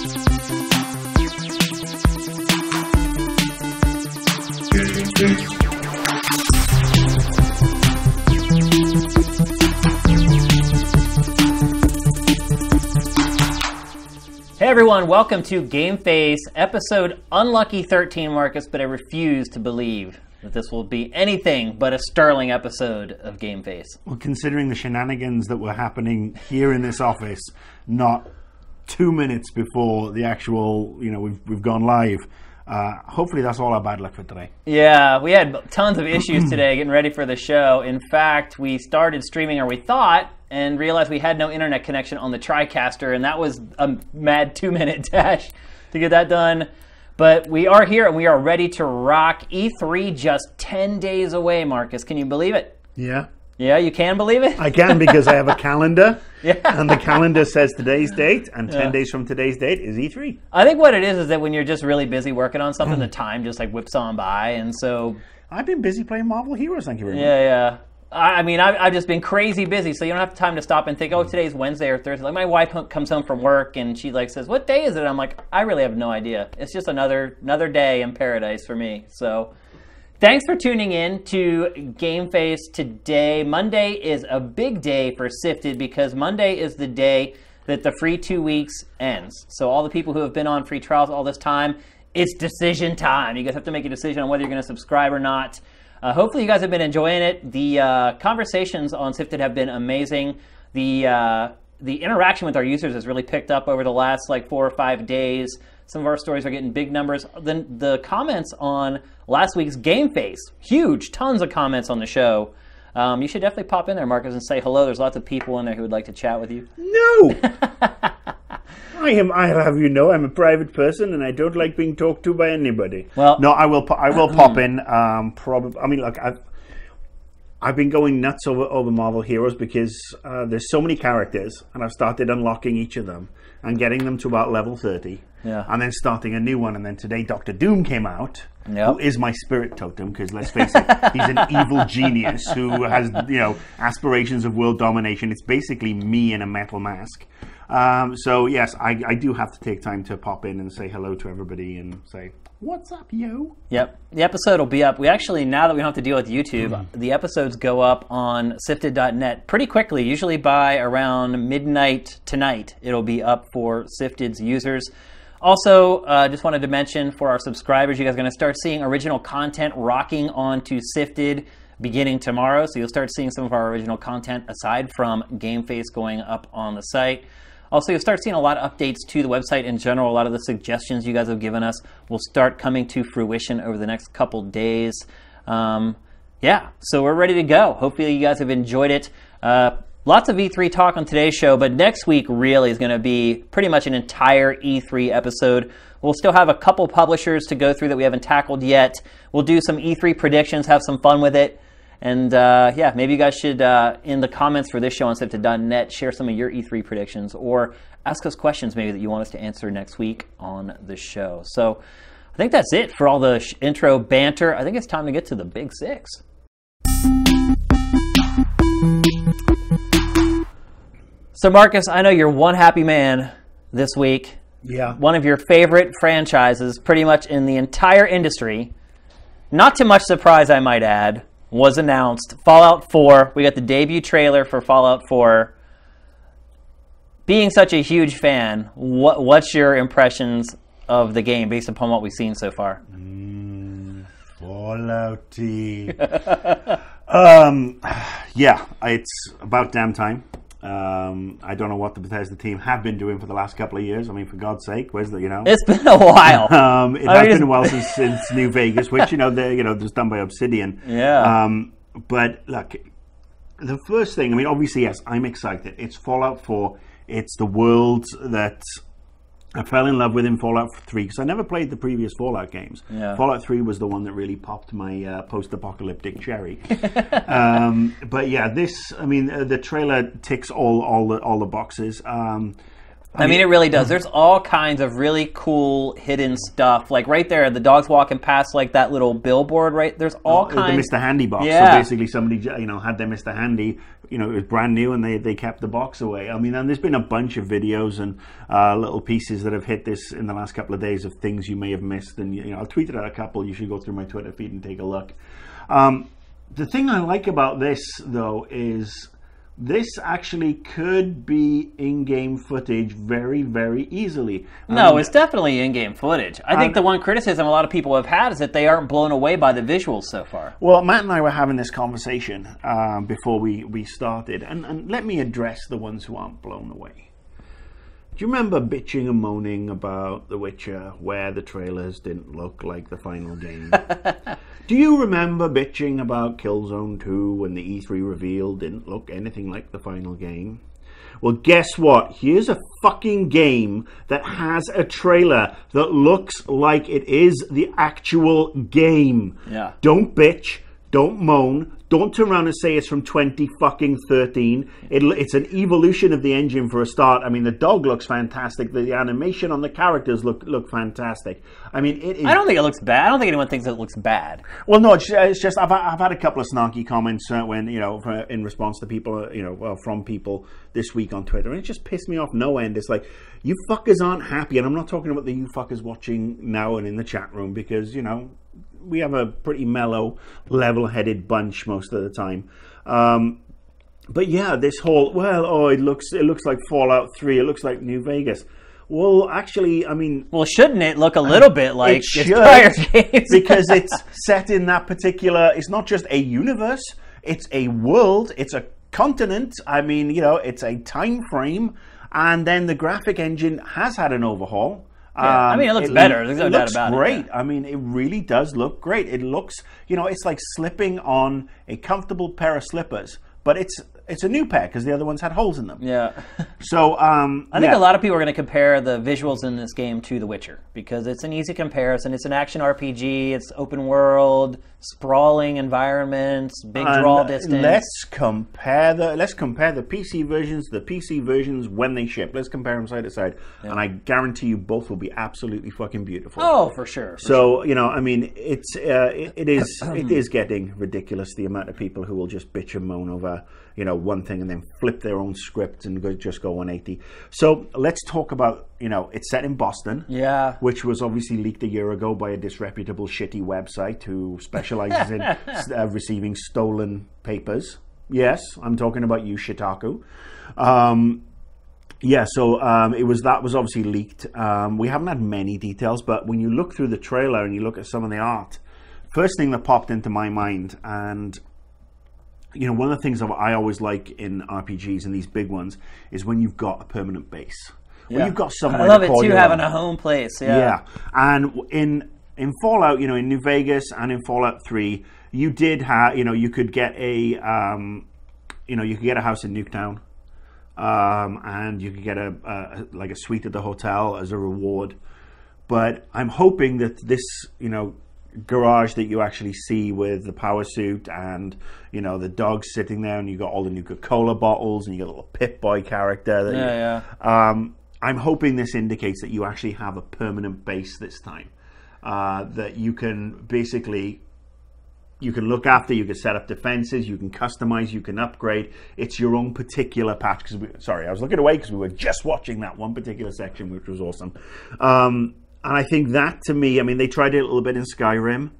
Hey everyone, welcome to GameFace, episode unlucky 13, Marcus, but I refuse to believe that this will be anything but a sterling episode of GameFace. Well, considering the shenanigans that were happening here in this office, not two minutes before the actual, you know, we've, we've gone live. Uh, hopefully, that's all our bad luck for today. Yeah, we had tons of issues today getting ready for the show. In fact, we started streaming, or we thought, and realized we had no internet connection on the TriCaster, and that was a mad two minute dash to get that done. But we are here and we are ready to rock E3 just 10 days away, Marcus. Can you believe it? Yeah. Yeah, you can believe it? I can because I have a calendar, Yeah. and the calendar says today's date, and 10 Yeah. days from today's date is E E3. I think what it is is that when you're just really busy working on something, the mm. time just like whips on by. And so, I've been busy playing Marvel Heroes, thank you very much. yeah, yeah. I I mean, I've, I've just been crazy busy, so you don't have time to stop and think, oh, mm. today's Wednesday or Thursday. Like my wife comes home from work and she like says, "What day is it?" I'm like, I really have no idea. It's just another another day in paradise for me. So, thanks for tuning in to GameFace today. Monday is a big day for Sifted because Monday is the day that the free two weeks ends. So all the people who have been on free trials all this time, it's decision time. You guys have to make a decision on whether you're going to subscribe or not. Uh, hopefully, you guys have been enjoying it. The uh, conversations on Sifted have been amazing. The uh, the interaction with our users has really picked up over the last like four or five days. Some of our stories are getting big numbers. Then the comments on last week's GameFace, huge, tons of comments on the show. Um, you should definitely pop in there, Marcus, and say hello. There's lots of people in there who would like to chat with you. No! I am. I have you know, I'm a private person, and I don't like being talked to by anybody. Well- no, I will. po- I will pop in. Um, probably. I mean, look, I've I've been going nuts over over Marvel Heroes because uh, there's so many characters, and I've started unlocking each of them and getting them to about level thirty. Yeah. And then starting a new one, and then today Doctor Doom came out, Yep. who is my spirit totem. Because let's face it, he's an evil genius who has you know aspirations of world domination. It's basically me in a metal mask. Um, so yes, I, I do have to take time to pop in and say hello to everybody and say what's up, yo. Yep. The episode will be up. We actually, now that we don't have to deal with YouTube, the episodes go up on sifted.net pretty quickly, usually by around midnight tonight. It'll be up for Sifted's users. Also, uh, just wanted to mention for our subscribers, you guys are going to start seeing original content rocking onto Sifted beginning tomorrow. So you'll start seeing some of our original content aside from GameFace going up on the site. Also, you'll start seeing a lot of updates to the website in general. A lot of the suggestions you guys have given us will start coming to fruition over the next couple days. Um, yeah, so we're ready to go. Hopefully, you guys have enjoyed it. Uh, lots of E3 talk on today's show, but next week really is going to be pretty much an entire E3 episode. We'll still have a couple publishers to go through that we haven't tackled yet. We'll do some E3 predictions, have some fun with it. And uh, yeah, maybe you guys should, uh, in the comments for this show on Sifted.net, share some of your E3 predictions or ask us questions maybe that you want us to answer next week on the show. So I think that's it for all the sh- intro banter. I think it's time to get to the big six. So, Marcus, I know you're one happy man this week. Yeah. One of your favorite franchises, pretty much in the entire industry, not too much surprise, I might add, was announced. Fallout 4. We got the debut trailer for Fallout 4. Being such a huge fan, what, what's your impressions of the game based upon what we've seen so far? Fallouty. um, yeah, it's about damn time. Um, I don't know what the Bethesda team have been doing for the last couple of years. I mean, for God's sake, where's the you know? It's been a while. Um, it I has mean, been a while since, since New Vegas, which you know, they you know, was done by Obsidian. Yeah. Um, but look, the first thing, I mean, obviously, yes, I'm excited. It's Fallout 4. It's the world that I fell in love with in Fallout 3 because I never played the previous Fallout games. Yeah. Fallout 3 was the one that really popped my uh, post-apocalyptic cherry. um, but yeah, this, I mean, uh, the trailer ticks all all the all the boxes. Um, I mean, it really does. There's all kinds of really cool hidden stuff. Like right there, the dog's walking past like that little billboard. Right there's all the kinds. The Mr. Handy box. Yeah. So basically, somebody you know had their Mr. Handy. You know, it was brand new, and they, they kept the box away. I mean, and there's been a bunch of videos and uh, little pieces that have hit this in the last couple of days of things you may have missed. And you know, I've tweeted out a couple. You should go through my Twitter feed and take a look. Um, the thing I like about this, though, is this actually could be in-game footage very, very easily. no, Um, it's definitely in-game footage. I think the one criticism a lot of people have had is that they aren't blown away by the visuals so far. Well, Matt and I were having this conversation um, before we, we started, and, and let me address the ones who aren't blown away. Do you remember bitching and moaning about The Witcher where the trailers didn't look like the final game? Do you remember bitching about Killzone 2 when the E3 reveal didn't look anything like the final game? Well, guess what? Here's a fucking game that has a trailer that looks like it is the actual game. Yeah. Don't bitch. Don't moan. Don't turn around and say it's from 20 fucking 13. It, it's an evolution of the engine for a start. I mean, the dog looks fantastic. The animation on the characters look look fantastic. I mean, it is. I don't think it looks bad. I don't think anyone thinks it looks bad. Well, no, it's, it's just I've, I've had a couple of snarky comments uh, when you know for, in response to people, uh, you know, well, from people this week on Twitter, and it just pissed me off no end. It's like you fuckers aren't happy, and I'm not talking about the you fuckers watching now and in the chat room because you know we have a pretty mellow, level-headed bunch most of the time. Um, but yeah, this whole well, oh, it looks it looks like Fallout Three. It looks like New Vegas. Well, actually, I mean, Well, shouldn't it look a little bit like its should, prior games? because it's set in that particular. It's not just a universe; it's a world. It's a continent. I mean, you know, it's a time frame, and then the graphic engine has had an overhaul. Um, Yeah, I mean, it looks better. There's no it doubt looks about it, great. yeah. I mean, it really does look great. It looks, you know, it's like slipping on a comfortable pair of slippers, but it's it's a new pair because the other ones had holes in them. yeah. So um, I think yeah. a lot of people are going to compare the visuals in this game to The Witcher because it's an easy comparison. It's an action RPG. It's open world, sprawling environments, big draw distance. Let's compare the let's compare the PC versions, the PC versions when they ship. Let's compare them side to side, and I guarantee you both will be absolutely fucking beautiful. oh, for sure. for So you know, I mean, it's uh, it, it is it is getting ridiculous the amount of people who will just bitch and moan over you know one thing and then flip their own script and go, just go 180. So let's talk about you know it's set in Boston Yeah. which was obviously leaked a year ago by a disreputable, shitty website who specializes in uh, receiving stolen papers. Yes, I'm talking about you, Shitaku. Um, yeah, so um, it was that was obviously leaked. Um, we haven't had many details, but when you look through the trailer and you look at some of the art, first thing that popped into my mind, and you know, one of the things I always like in RPGs and these big ones is when you've got a permanent base. When you've got somewhere I love to it too, having own. a home place. Yeah. Yeah, and in in Fallout, you know, in New Vegas and in Fallout Three, you did have, you know, you could get a, um, you know, you could get a house in Nuketown, um, and you could get a, a like a suite at the hotel as a reward. But I'm hoping that this, you know, garage that you actually see with the power suit and you know the dog sitting there and you got all the Nuka Cola bottles and you got a little Pip Boy character. That you- Yeah, yeah. um, I'm hoping this indicates that you actually have a permanent base this time. Uh, that you can basically you can look after, you can set up defenses, you can customize, you can upgrade. It's your own particular patch. Cause sorry, I was looking away because we were just watching that one particular section, which was awesome. Um, and I think that to me, I mean, they tried it a little bit in Skyrim.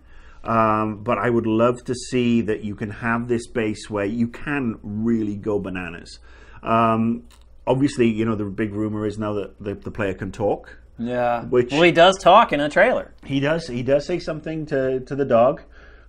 Um, but I would love to see that you can have this base where you can really go bananas. Um, obviously, you know, the big rumor is now that the, the player can talk. Yeah. Which- well, he does talk in a trailer. He does. He does say something to, to the dog.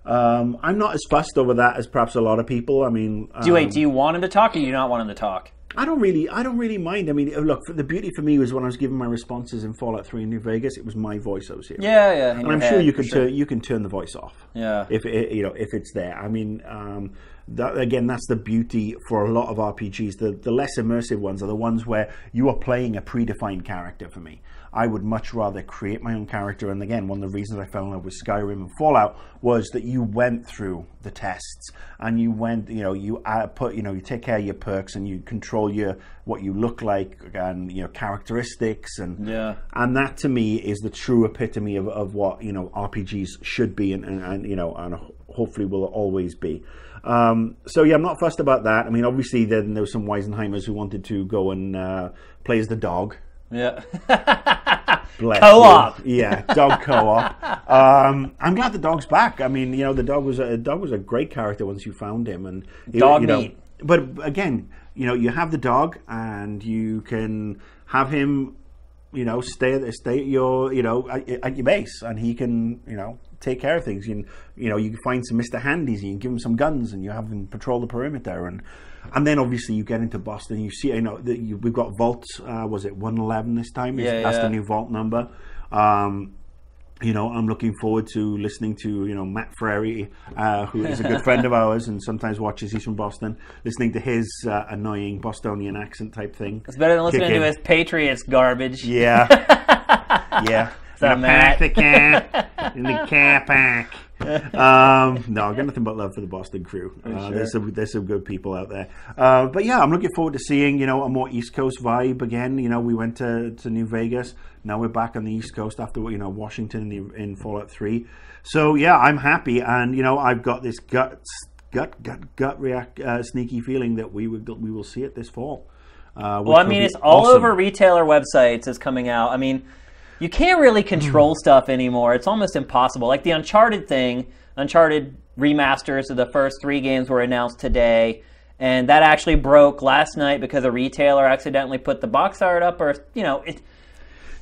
Um, I'm not as fussed over that as perhaps a lot of people. I mean, Do you, um, wait, do you want him to talk or do you not want him to talk? I don't really, I don't really mind. I mean, look, the beauty for me was when I was giving my responses in Fallout 3 in New Vegas, it was my voice I was hearing. Yeah, yeah. and I'm sure you can turn you can turn the voice off. Yeah. If it, you know if it's there. I mean, um, that again, that's the beauty for a lot of RPGs. The the less immersive ones are the ones where you are playing a predefined character. For me, I would much rather create my own character. And again, one of the reasons I fell in love with Skyrim and Fallout was that you went through the tests and you went, you know, you uh, put, you know, you take care of your perks and you control your what you look like and you know characteristics and Yeah. and that to me is the true epitome of, of what you know RPGs should be and, and, and you know and hopefully will always be. Um, so yeah, I'm not fussed about that. I mean, obviously then there were some Weisenheimers who wanted to go and uh, play as the dog. Yeah. Bless Co-op. you. Yeah, dog co-op. Um, I'm glad the dog's back. I mean, you know, the dog was a dog was a great character once you found him, and he- Dog you know, meat. But again, you know, you have the dog, and you can have him, you know, stay at stay at your you know at, at your base, and he can you know take care of things. You can, you know, you can find some Mister Handies, and you can give him some guns, and you have them patrol the perimeter, and and then obviously you get into Boston. You see, you know, the, you, we've got Vault. Uh, was it one eleven this time? Yeah, That's yeah. the new Vault number. Um, you know, I'm looking forward to listening to you know Matt Ferrari, uh, who is a good friend of ours and sometimes watches. He's from Boston. Listening to his uh, annoying Bostonian accent type thing. It's better than listening Kick to in. his Patriots garbage. Yeah, yeah. up, Gonna pack the car in the car pack. Um, no, I've got nothing but love for the Boston crew. Uh, There's some there's some good people out there. Uh, but yeah, I'm looking forward to seeing you know a more East Coast vibe again. You know, we went to, to New Vegas. Now we're back on the East Coast after you know Washington in, the, in Fallout Three. So yeah, I'm happy, and you know I've got this gut gut gut gut react uh, sneaky feeling that we will we will see it this fall. Uh, Well, I mean, it's all over retailer websites. It's coming out. I mean, you can't really hmm. control stuff anymore. It's almost impossible. Like the Uncharted thing, Uncharted remasters of the first three games were announced today, and that actually broke last night because a retailer accidentally put the box art up, or you know, it.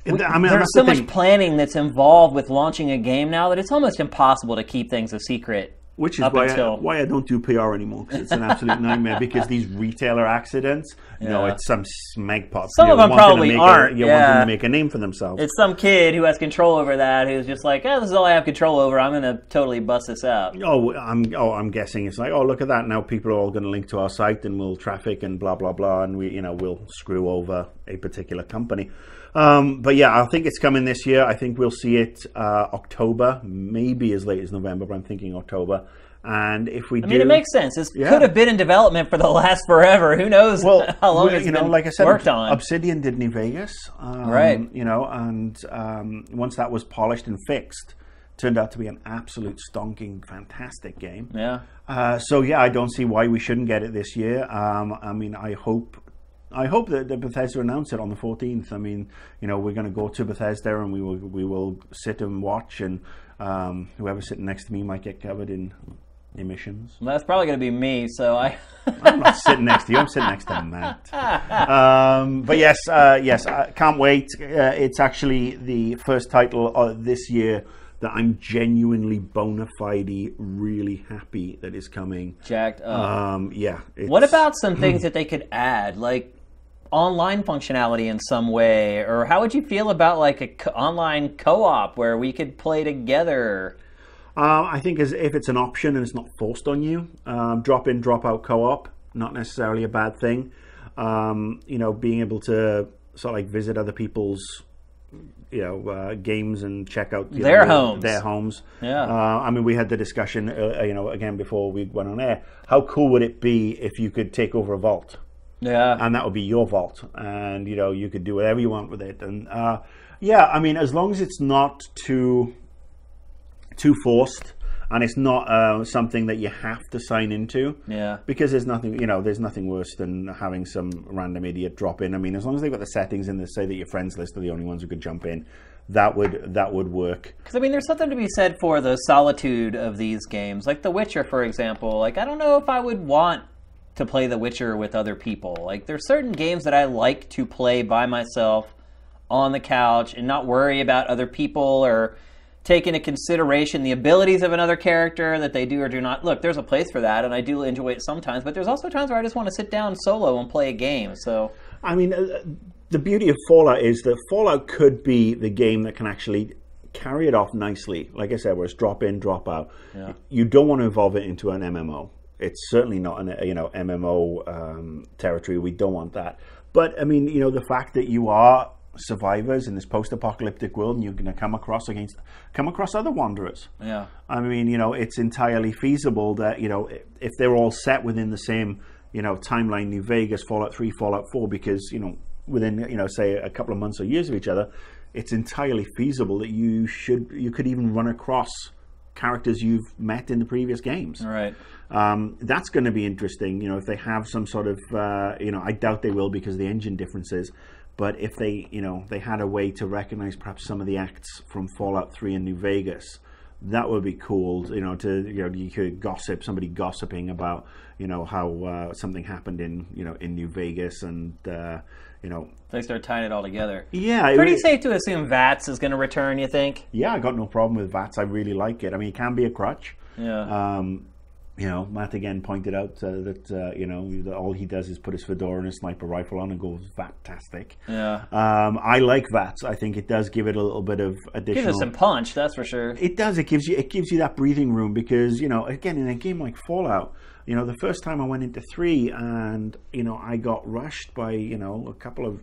I mean, There's so the much planning that's involved with launching a game now that it's almost impossible to keep things a secret. Which is up why I, why I don't do PR anymore because it's an absolute nightmare. Because these retailer accidents, you know, Yeah. it's some smegpop. Some you of them probably aren't, you want them to make a name for themselves. It's some kid who has control over that who's just like, oh, this is all I have control over. I'm going to totally bust this out. Oh, I'm oh, I'm guessing it's like, oh, look at that. Now people are all going to link to our site and we'll traffic and blah blah blah, and we you know we'll screw over a particular company. Um, but yeah, I think it's coming this year. I think we'll see it uh, October, maybe as late as November, but I'm thinking October. And if we I do, mean, it makes sense. This Yeah. could have been in development for the last forever. Who knows well, how long it's you know, been like I said, worked on? Obsidian did New Vegas, um, Right. You know, and um, once that was polished and fixed, turned out to be an absolute stonking, fantastic game. yeah. Uh, so yeah, I don't see why we shouldn't get it this year. Um, I mean, I hope. I hope that, that Bethesda announce it on the 14th. I mean, you know, we're going to go to Bethesda and we will we will sit and watch, and um, whoever's sitting next to me might get covered in emissions. Well, that's probably going to be me. So I. I'm not sitting next to you. I'm sitting next to Matt. Um, but yes, uh, yes, I can't wait. Uh, it's actually the first title uh, this year that I'm genuinely bona fide really happy that is coming. Jacked up. Um, yeah. What about some things that they could add, like online functionality in some way, or how would you feel about like a co- online co-op where we could play together? Um, I think as if it's an option and it's not forced on you, um, drop in, drop out co-op, not necessarily a bad thing. Um, you know, being able to sort of like visit other people's, you know, uh, games and check out Their know, homes. Their homes. Yeah. Uh, I mean, we had the discussion, uh, you know, again before we went on air. How cool would it be if you could take over a vault? Yeah. and that would be your vault and you know you could do whatever you want with it and uh, yeah i mean as long as it's not too too forced and it's not uh, something that you have to sign into yeah. because there's nothing you know there's nothing worse than having some random idiot drop in i mean as long as they've got the settings in there say that your friends list are the only ones who could jump in that would that would work Because I mean, there's something to be said for the solitude of these games, like The Witcher, for example. Like, I don't know if I would want to play The Witcher with other people. Like, there's certain games that I like to play by myself on the couch and not worry about other people or take into consideration the abilities of another character that they do or do not. Look, there's a place for that, and I do enjoy it sometimes. But there's also times where I just want to sit down solo and play a game. So I mean, uh, the beauty of Fallout is that Fallout could be the game that can actually carry it off nicely. Like I said, where it's drop in, drop out. Yeah. You don't want to evolve it into an MMO. It's certainly not an you know MMO um, territory. We don't want that. But I mean, you know, the fact that you are survivors in this post-apocalyptic world, and you're going to come across against come across other wanderers. Yeah. I mean, you know, it's entirely feasible that you know if they're all set within the same you know timeline, New Vegas, Fallout Three, Fallout Four, because you know within you know say a couple of months or years of each other, it's entirely feasible that you should you could even run across characters you've met in the previous games. Right. Um, that's going to be interesting. You know, if they have some sort of, uh, you know, I doubt they will because of the engine differences. But if they, you know, they had a way to recognize perhaps some of the acts from Fallout 3 and New Vegas, that would be cool. You know, to you know, you could gossip somebody gossiping about, you know, how uh, something happened in, you know, in New Vegas, and uh, you know, They start tying it all together. yeah, it Pretty safe to assume VATS is going to return. You think? Yeah, I got no problem with VATS. I really like it. I mean, it can be a crutch. Yeah. Um, you know, Matt again pointed out uh, that uh, you know that all he does is put his fedora and his sniper rifle on and goes fantastic. yeah. Um, I like VATS. I think it does give it a little bit of Gives additional. us some punch. That's for sure. it does. It gives you it gives you that breathing room because you know again in a game like Fallout, you know the first time I went into three and you know I got rushed by you know a couple of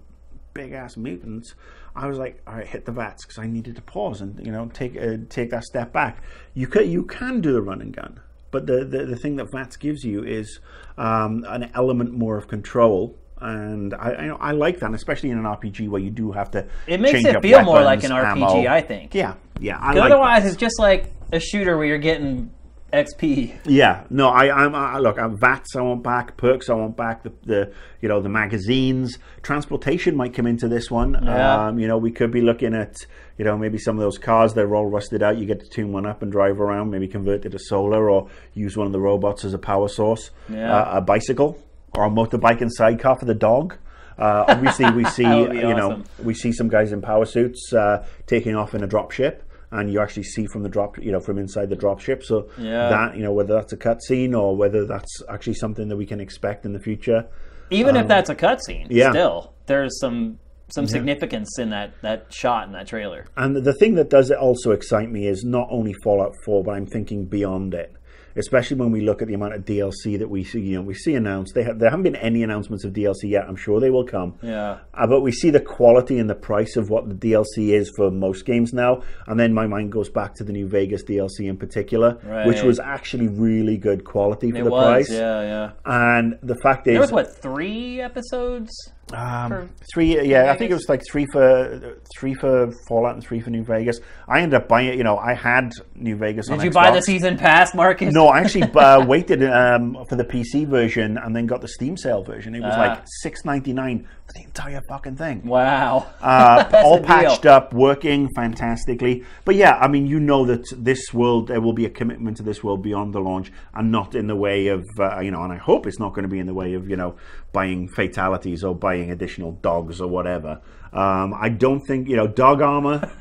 big ass mutants. I was like, all right, hit the VATS because I needed to pause and you know take uh, take that step back. You could you can do the run and gun, but the the, the thing that VATS gives you is um, an element more of control. And I, I, I like that, especially in an RPG where you do have to. It makes it feel more like an RPG, ammo. I think. Yeah, yeah. I like otherwise, it's just like a shooter where you're getting XP. Yeah, no, I, I'm I, look. I'm VATS. I want back perks. I want back the, the you know the magazines. Transportation might come into this one. Yeah. Um, you know, we could be looking at you know maybe some of those cars that are all rusted out. You get to tune one up and drive around. Maybe convert it to solar or use one of the robots as a power source. Yeah. Uh, a bicycle or a motorbike and sidecar for the dog. Uh, obviously, we see That would be you know we see some guys in power suits uh, taking off in a drop ship, and you actually see from the drop, you know, from inside the drop ship. So Yeah. that you know whether that's a cutscene or whether that's actually something that we can expect in the future. Even if that's a cutscene, Um, yeah. still there's some some significance in that that shot in that trailer. And the thing that does it also excite me is not only Fallout 4, but I'm thinking beyond it. Especially when we look at the amount of DLC that we see, you know, we see announced. They have, there haven't been any announcements of DLC yet. I'm sure they will come. Yeah. Uh, but we see the quality and the price of what the DLC is for most games now, and then my mind goes back to the New Vegas DLC in particular, which was actually really good quality for It the was, price. yeah, yeah. And the fact is, There was what three episodes? Um, three, yeah, I think it was like three for three for Fallout and three for New Vegas. I ended up buying it. You know, I had New Vegas. on Did you buy the season pass, Marcus? No, I actually uh, waited um, for the PC version and then got the Steam sale version. It was Ah. like six ninety nine for the entire fucking thing. Wow. Uh, all a deal. patched up, working fantastically. But yeah, I mean, you know that this world there will be a commitment to this world beyond the launch, and not in the way of uh, you know. And I hope it's not going to be in the way of you know buying fatalities or buying additional dogs or whatever. Um, I don't think you know dog armor.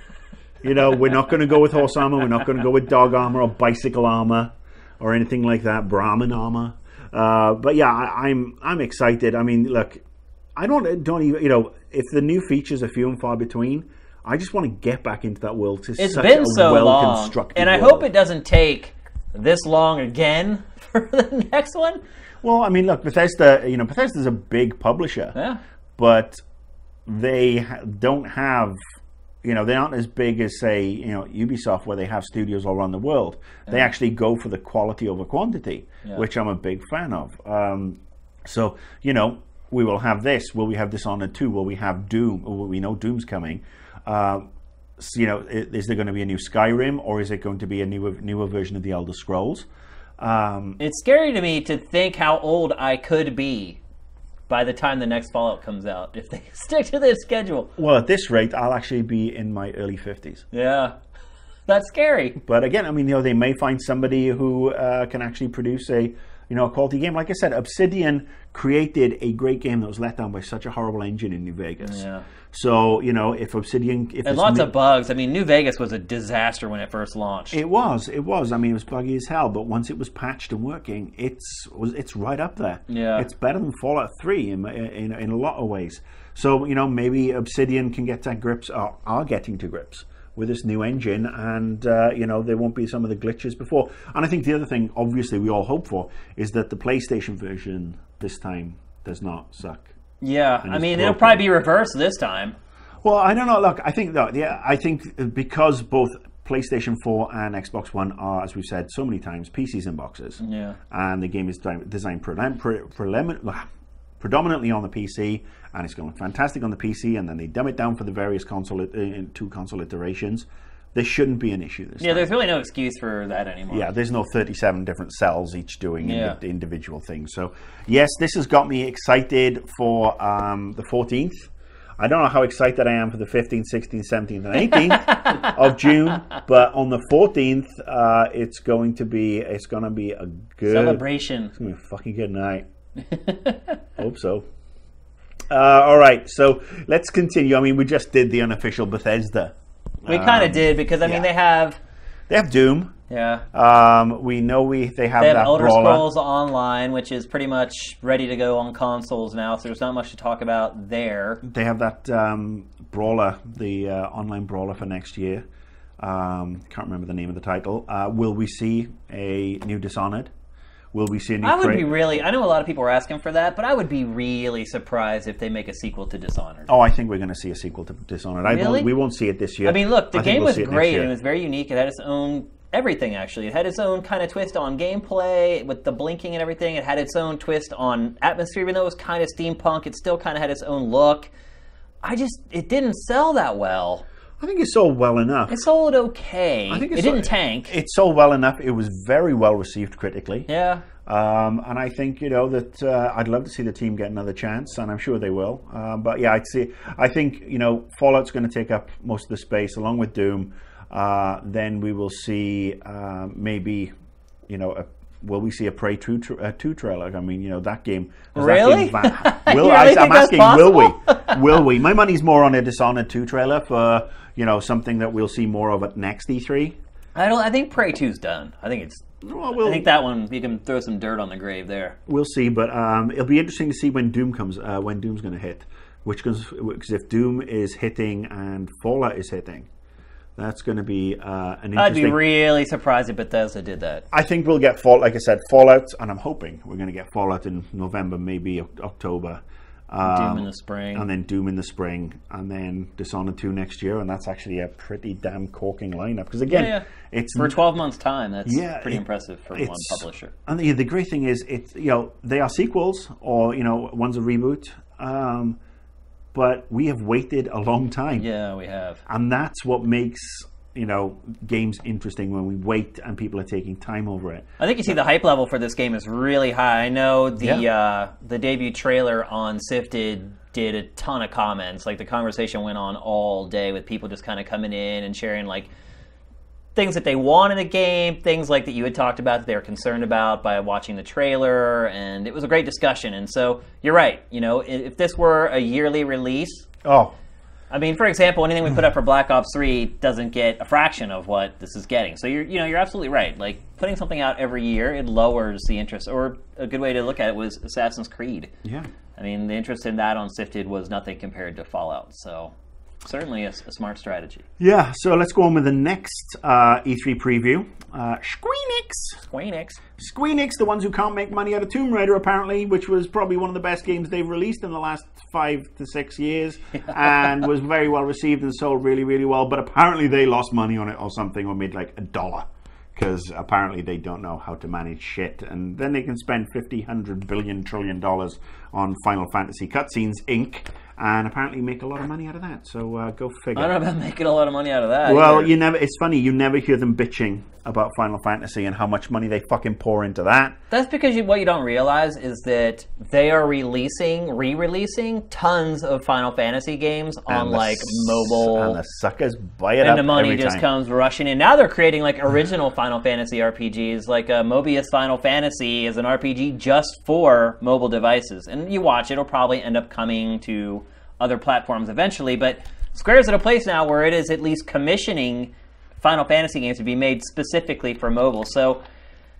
You know, we're not going to go with horse armor. We're not going to go with dog armor or bicycle armor or anything like that. Brahmin armor. Uh, but yeah, I, I'm I'm excited. I mean, look, I don't don't even you know if the new features are few and far between. I just want to get back into that world. It's, It's been so long, and I world. hope it doesn't take this long again for the next one. Well, I mean, look, Bethesda. You know, Bethesda's a big publisher, Yeah. but they don't have. You know, they aren't as big as say you know Ubisoft, where they have studios all around the world. They actually go for the quality over quantity, Yeah. which I'm a big fan of. Um, so you know, we will have this. Will we have Dishonored two? Will we have Doom? Well, we know Doom's coming. Um, so, you know, is there going to be a new Skyrim, or is it going to be a newer newer version of the Elder Scrolls? Um, It's scary to me to think how old I could be by the time the next Fallout comes out if they stick to this schedule. well, at this rate, I'll actually be in my early fifties. Yeah. That's scary. But again, I mean, you know, they may find somebody who uh, can actually produce a, you know, a quality game. Like I said, Obsidian created a great game that was let down by such a horrible engine in New Vegas. Yeah. So you know, if Obsidian, if And lots of bugs. I mean, New Vegas was a disaster when it first launched. It was, it was. I mean, it was buggy as hell, but once it was patched and working, it's it's right up there. Yeah. it's better than Fallout Three in in, in a lot of ways. So you know, maybe Obsidian can get to grips, or are getting to grips with this new engine, and uh, you know there won't be some of the glitches before. And I think the other thing, obviously, we all hope for is that the PlayStation version this time does not suck. Yeah, I mean, it'll probably be reversed this time. Well, I don't know. Look, I think though, yeah, I think because both PlayStation 4 and Xbox One are, as we've said so many times, PCs and boxes. Yeah. And the game is designed prelim- pre- prelim- predominantly on the PC, and it's going fantastic on the PC, and then they dumb it down for the various console uh, two console iterations. There shouldn't be an issue this Yeah, time. there's really no excuse for that anymore. Yeah, there's no 37 different cells each doing Yeah. individual things. So, yes, this has got me excited for um, the 14th. I don't know how excited I am for the 15th, 16th, 17th, and 18th of June, but on the 14th, uh, it's going to be it's going to be a good Celebration. It's gonna be a fucking good night. Hope so. Uh, all right, so let's continue. I mean, we just did the unofficial Bethesda. We kind of did because I mean yeah. they have They have Doom. yeah Um, we know we they have they have that Elder brawler. Scrolls Online, which is pretty much ready to go on consoles now. So there's not much to talk about there. They have that um, brawler, the uh, online brawler for next year. Um, can't remember the name of the title. Uh, will we see a new Dishonored? Will we see a new? I would Prey? be really. I know a lot of people are asking for that, but I would be really surprised if they make a sequel to Dishonored. Oh, I think we're going to see a sequel to Dishonored. I Really? won't, we won't see it this year. I mean, look, the I game we'll was see it next great and it was very unique. It had its own everything. Actually, it had its own kind of twist on gameplay with the blinking and everything. It had its own twist on atmosphere, even though it was kind of steampunk. It still kind of had its own look. I just it didn't sell that well. I think it sold well enough. It sold okay. I think it it's- didn't tank. It sold well enough. It was very well received critically. yeah. Um, and I think you know that uh, I'd love to see the team get another chance, and I'm sure they will. Um, but yeah, I'd see. I think you know Fallout's going to take up most of the space along with Doom. Uh, then we will see uh, maybe you know. A, Will we see a Prey 2, tra- uh, 2 trailer? I mean, you know, that game. has that Really? game va- will, really I, I'm that's asking, will we? will we? My money's more on a Dishonored 2 trailer for, you know, something that we'll see more of at next E E3. I don't. I think Prey 2's done. I think it's. Well, we'll, I think that one you can throw some dirt on the grave there. We'll see, but um, it'll be interesting to see when Doom comes, uh, when Doom's going to hit. Which goes because if Doom is hitting and Fallout is hitting, that's going to be uh, an I'd be really surprised if Bethesda did that. I think we'll get Fall, like I said, Fallout, and I'm hoping we're going to get Fallout in November, maybe October. Um, Doom in the spring. and then Doom in the spring, and then Dishonored 2 next year, and that's actually a pretty damn corking lineup. Because again, Yeah, yeah. it's For 12 months' time, that's Yeah, pretty it- impressive for one publisher. And the, the great thing is, it's you know they are sequels or you know one's a reboot, um, but we have waited a long time, Yeah, we have. and that's what makes you know games interesting when we wait and people are taking time over it. I think you see the hype level for this game is really high. I know the Yeah. uh, the debut trailer on Sifted did a ton of comments. Like the conversation went on all day with people just kind of coming in and sharing like things that they want in the game, things like that you had talked about that they were concerned about by watching the trailer, and it was a great discussion. And so you're right. You know, if this were a yearly release, Oh, I mean, for example, anything we put up for Black Ops 3 doesn't get a fraction of what this is getting. So you're, you know, you're absolutely right. Like putting something out every year, it lowers the interest. Or a good way to look at it was Assassin's Creed. yeah. I mean, the interest in that on Sifted was nothing compared to Fallout. So certainly a, a smart strategy. Yeah, so let's go on with the next uh, E3 preview. Uh, Squeenix. Squeenix. Squeenix, the ones who can't make money out of Tomb Raider, apparently, which was probably one of the best games they've released in the last five to six years, and was very well received and sold really, really well. But apparently, they lost money on it or something, or made like a dollar. Because apparently they don't know how to manage shit, and then they can spend 50, 100 billion, trillion dollars on Final Fantasy cutscenes, Inc., and apparently make a lot of money out of that. So uh, go figure. I don't know about making a lot of money out of that. Well, either. you never. It's funny. You never hear them bitching about Final Fantasy and how much money they fucking pour into that. That's because you, what you don't realize is that they are releasing, re-releasing tons of Final Fantasy games on And the like mobile. and the suckers buy it and up the money just time. comes rushing in. Now they're creating like original Final Fantasy RPGs, like uh, Mobius Final Fantasy is an RPG just for mobile devices. And you watch, it'll probably end up coming to other platforms eventually. But Square's at a place now where it is at least commissioning Final Fantasy games to be made specifically for mobile. So,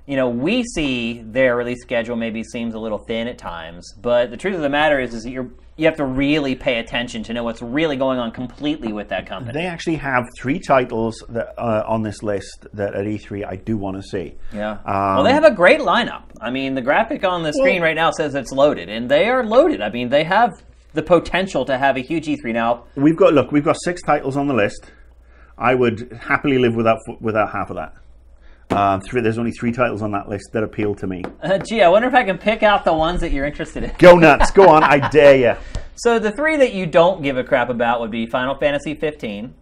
you know, we see their release schedule maybe seems a little thin at times, but the truth of the matter is, is that you're you have to really pay attention to know what's really going on completely with that company. They actually have three titles that uh, on this list that at E3 I do want to see. Yeah. Um, well, they have a great lineup. I mean, the graphic on the screen right now says it's loaded, and they are loaded. I mean, they have the potential to have a huge E3 now. We've got look, we've got six titles on the list. I would happily live without without half of that. Um, three, there's only three titles on that list that appeal to me. Uh, gee, I wonder if I can pick out the ones that you're interested in. Go nuts, go on, I dare you. So the three that you don't give a crap about would be Final Fantasy 15.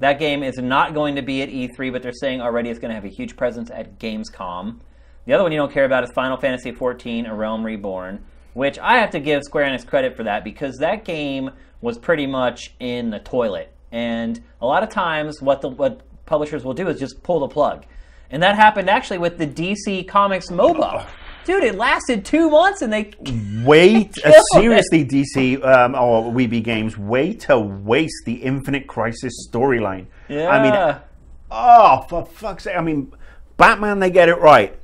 That game is not going to be at E3, but they're saying already it's going to have a huge presence at Gamescom. The other one you don't care about is Final Fantasy 14: A Realm Reborn, which I have to give Square Enix credit for that because that game was pretty much in the toilet. And a lot of times, what the what publishers will do is just pull the plug, and that happened actually with the DC Comics MOBA. Dude, it lasted two months, and they Wait, uh, Kill it. seriously, DC um, or WB Games, way to waste the Infinite Crisis storyline. yeah. I mean, oh, for fuck's sake. I mean, Batman, they get it right.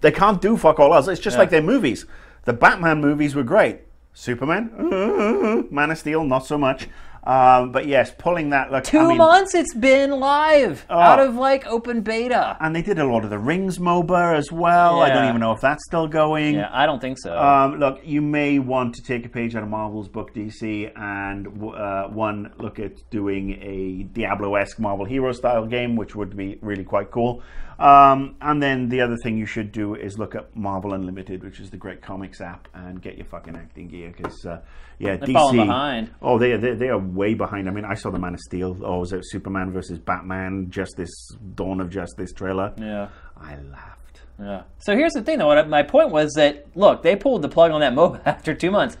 They can't do fuck all else. It's just Yeah. like their movies. The Batman movies were great. Superman, uh, Man of Steel, not so much. Um, but yes, pulling that. Look, two I mean, months it's been live out of like open beta. And they did a lot of the Rings MOBA as well. I don't even know if that's still going. Yeah, I don't think so. Um, look, you may want to take a page out of Marvel's book, DC, and uh, one look at doing a Diablo-esque Marvel Hero style game, which would be really quite cool. Um, and then the other thing you should do is look at Marvel Unlimited, which is the great comics app, and get your fucking acting gear because, uh, yeah, They're DC. Oh, they, they they are way behind. I mean, I saw the Man of Steel. Oh, was it Superman versus Batman? Justice, Dawn of Justice trailer. yeah. I laughed. Yeah. So here's the thing, though. My point was that look, they pulled the plug on that MOBA after two months.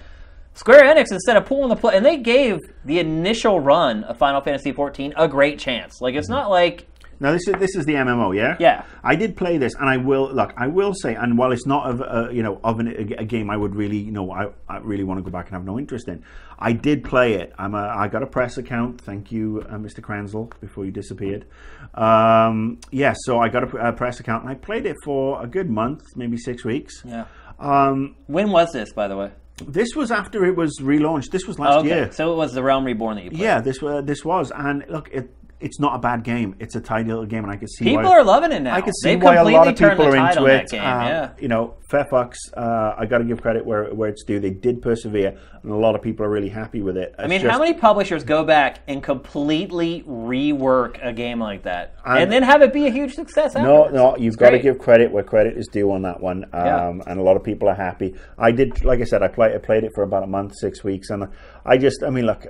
Square Enix, instead of pulling the plug, and they gave the initial run of Final Fantasy XIV a great chance. Like it's mm-hmm. not like Now this is this is the MMO, yeah. Yeah. I did play this, and I will look. I will say, and while it's not of a, you know of an, a, a game I would really you know I, I really want to go back and have no interest in. I did play it. I'm a, I got a press account. Thank you, uh, Mr. Kranzel, before you disappeared. Um, yeah, so I got a, a press account, and I played it for a good month, maybe six weeks. yeah. Um, When was this, by the way? this was after it was relaunched. This was last Oh, okay. year. So it was the Realm Reborn that you played. Yeah, this uh, this was, and look, it it's not a bad game. It's a tidy little game, and I can see People why, are loving it now. I can see They've why a lot of people are into it. game. Um, yeah. You know, Fairfox, uh, I got to give credit where where it's due. They did persevere, and a lot of people are really happy with it. I mean, how many publishers go back and completely rework a game like that, I'm- and then have it be a huge success? No, afterwards? no, you've It's got to give credit where credit is due on that one. Um, Yeah. And a lot of people are happy. I did, like I said, I played, I played it for about a month, six weeks, and I just, I mean, look,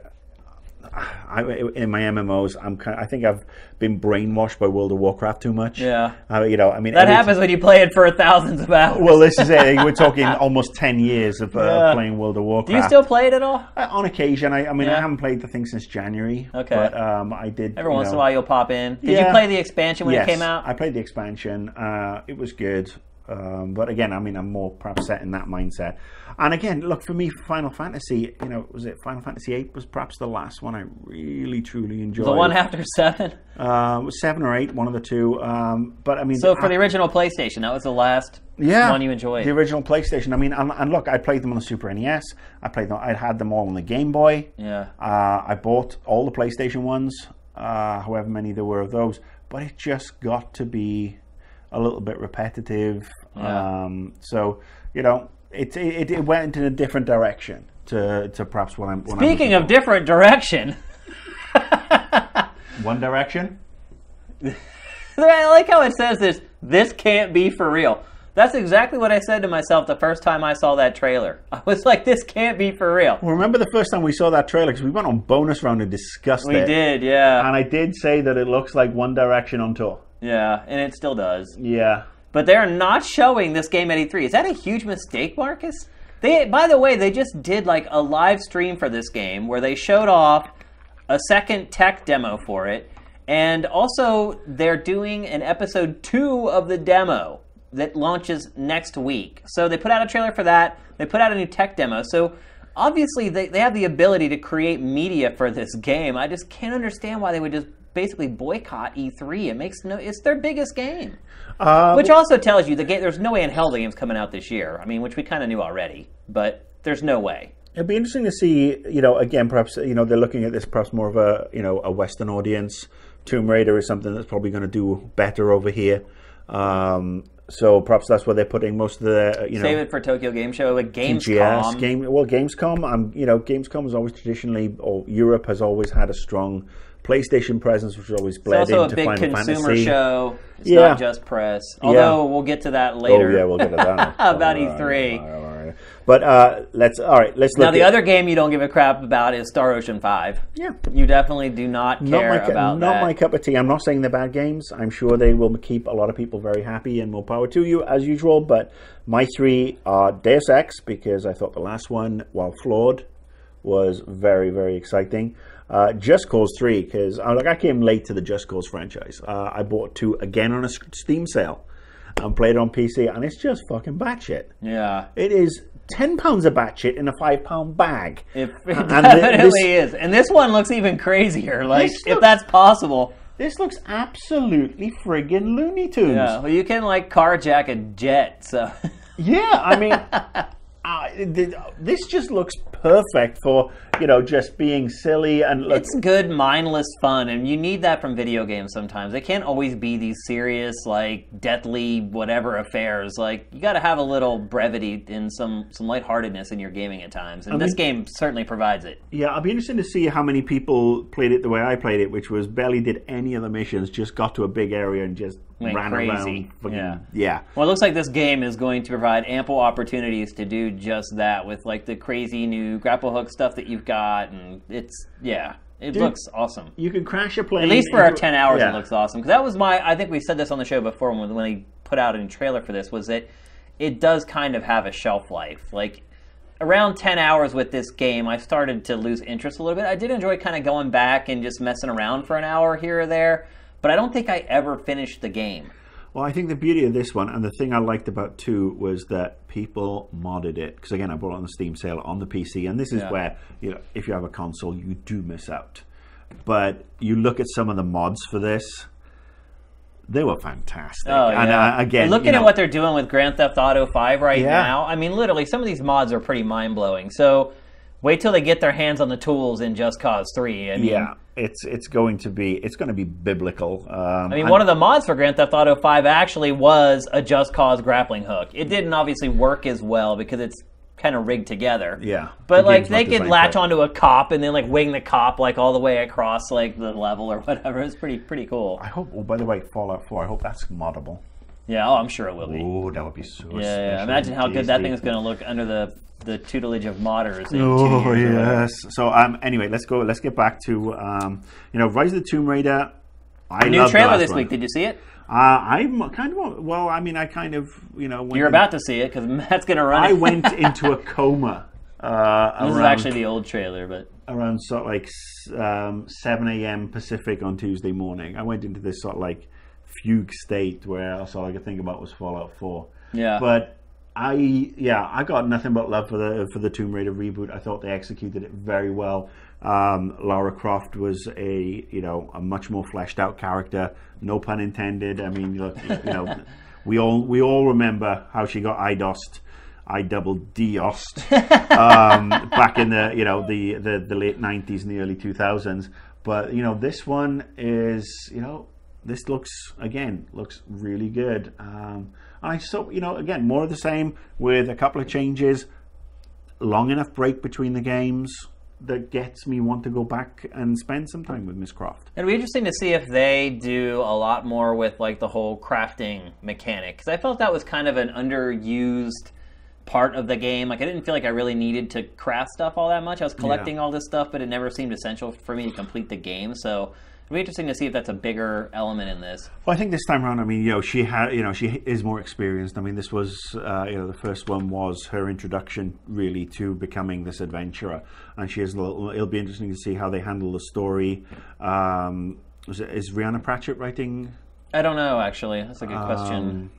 I, in my MMOs, I'm kind. I think I've been brainwashed by World of Warcraft too much. Yeah. Uh, you know, I mean, That happens when you play it for thousands of hours. Well, this is it. We're talking almost ten years of uh, Yeah. playing World of Warcraft. Do you still play it at all? Uh, on occasion, I, I mean, I haven't played the thing since January. Okay. But um, I did. Every once in a while, you'll pop in. Did you play the expansion when yes, it came out? I played the expansion. Uh, it was good. Um, but again, I mean, I'm more perhaps set in that mindset. And again, look for me, Final Fantasy. You know, was it Final Fantasy Eight Was perhaps the last one I really truly enjoyed. the one after seven. uh, seven or eight, one of the two. Um, but I mean, So for the original PlayStation, that was the last yeah, one you enjoyed. the original PlayStation. I mean, and, and look, I played them on the Super NES. I played them. I had them all on the Game Boy. yeah. Uh, I bought all the PlayStation ones, uh, however many there were of those, but it just got to be a little bit repetitive. Yeah. Um, so you know, it, it it went in a different direction to, to perhaps what I'm. What Speaking I'm of different direction, One Direction. I like how it says this. This can't be for real. That's exactly what I said to myself the first time I saw that trailer. I was like, this can't be for real. Well, remember the first time we saw that trailer because we went on bonus round and discussed We it. did, yeah. and I did say that it looks like One Direction on tour. Yeah, and it still does. Yeah. But they're not showing this game at E3. Is that a huge mistake, Marcus? They, by the way, they just did like a live stream for this game where they showed off a second tech demo for it, and also they're doing an episode two of the demo that launches next week. So they put out a trailer for that. They put out a new tech demo. So obviously they, they have the ability to create media for this game. I just can't understand why they would just basically boycott E3. It makes no. It's their biggest game. Uh, Which also tells you the game. There's no way in hell the game's coming out this year. I mean, which we kind of knew already, but there's no way. It'd be interesting to see, you know, again, perhaps, you know, they're looking at this perhaps more of a, you know, a Western audience. Tomb Raider is something that's probably going to do better over here. Um, so perhaps that's where they're putting most of the, you know, Save it for Tokyo Game Show. Like TGS, Gamescom. game, well, Gamescom, um, you know, Gamescom has always traditionally, or Europe has always had a strong PlayStation presence, which always It's bled also a into big Final consumer Fantasy. show. It's Yeah. not just press. Although we'll get to that later. Oh yeah, we'll get to that. About All right, E3. all right, all right. But uh, let's all right. Let's Now the at, other game you don't give a crap about is Star Ocean Five. Yeah. You definitely do not not care my cu- about not that. my cup of tea. I'm not saying they're bad games. I'm sure they will keep a lot of people very happy, and more power to you as usual. But my three are Deus Ex because I thought the last one, while flawed, was very very exciting. Uh, Just Cause Three because like I came late to the Just Cause franchise. Uh, I bought two again on a Steam sale and played it on PC, and it's just fucking batshit. yeah. It is ten pounds of batshit in a five pound bag. It, it And definitely this- is. And this one looks even crazier. Like, This if looks- that's possible. This looks absolutely friggin' Looney Tunes. Yeah. Well, you can, like, carjack a jet, so. Yeah, I mean, uh, this just looks perfect for you know just being silly and look. It's good, mindless fun, and you need that from video games sometimes. They can't always be these serious, like deathly whatever affairs. Like you got to have a little brevity and some some lightheartedness in your gaming at times, and this game certainly provides it. Yeah, I'll be interested to see how many people played it the way I played it, which was barely did any of the missions, just got to a big area and just Went ran crazy. around. Yeah. yeah. Well, it looks like this game is going to provide ample opportunities to do just that with like the crazy new grapple hook stuff that you've got, and it's yeah, it looks awesome. You can crash a plane. At least for our 10 hours, yeah. it looks awesome. Because that was my, I think we said this on the show before when, when he put out a trailer for this, was that it does kind of have a shelf life. Like, around 10 hours with this game, I started to lose interest a little bit. I did enjoy kind of going back and just messing around for an hour here or there, but I don't think I ever finished the game. Well, I think the beauty of this one, and the thing I liked about two, was that people modded it. Because again, I bought it on the Steam sale on the PC, and this is Yeah. where you know if you have a console, you do miss out. But you look at some of the mods for this; they were fantastic. Oh, and uh, again, And looking you know, at what they're doing with Grand Theft Auto 5 right Yeah. now, I mean, literally, some of these mods are pretty mind blowing. So, wait till they get their hands on the tools in Just Cause 3. I mean, yeah, it's it's going to be it's going to be biblical. Um, I mean, one of the mods for Grand Theft Auto 5 actually was a Just Cause grappling hook. It didn't obviously work as well because it's kind of rigged together. Yeah. But The like they could latch onto a cop and then like wing the cop like all the way across like the level or whatever. It's pretty pretty cool. I hope. Oh, by the way, Fallout Four. I hope that's moddable. Yeah, oh, I'm sure it will be. Oh, that would be so. Yeah, yeah. Imagine how good that thing is going to look under the the tutelage of modders. Oh years or whatever. yes. So um, anyway, let's go. Let's get back to um, you know, Rise of the Tomb Raider. I New love trailer this one. week. Did you see it? Uh, I'm kind of well. I mean, I kind of you know. You're in- about to see it because Matt's going to run. I went into a coma. Uh, this is actually the old trailer, but around sort of like um, 7 a.m. Pacific on Tuesday morning. I went into this sort of like fugue state where that's all I could think about was Fallout 4. yeah. But I yeah, I got nothing but love for the for the Tomb Raider reboot. I thought they executed it very well. Um, Lara Croft was a you know a much more fleshed out character. No pun intended. I mean, look, you know, we all we all remember how she got idosed. I double DOSed um, back in the you know the, the, the late nineties and the early two thousands. But you know this one is you know this looks again looks really good. Um, and I so you know again more of the same with a couple of changes, long enough break between the games that gets me want to go back and spend some time with Miss Croft. It'll be interesting to see if they do a lot more with like the whole crafting mechanic because I felt that was kind of an underused part of the game. Like I didn't feel like I really needed to craft stuff all that much. I was collecting all this stuff, but it never seemed essential for me to complete the game. So it'll be interesting to see if that's a bigger element in this. Well, I think this time around, I mean, you know, she had, you know, she is more experienced. I mean, this was, uh, you know, the first one was her introduction really to becoming this adventurer, and she is. a little- It'll be interesting to see how they handle the story. Um, is, it, is Rhianna Pratchett writing? I don't know actually. That's a good question. Um,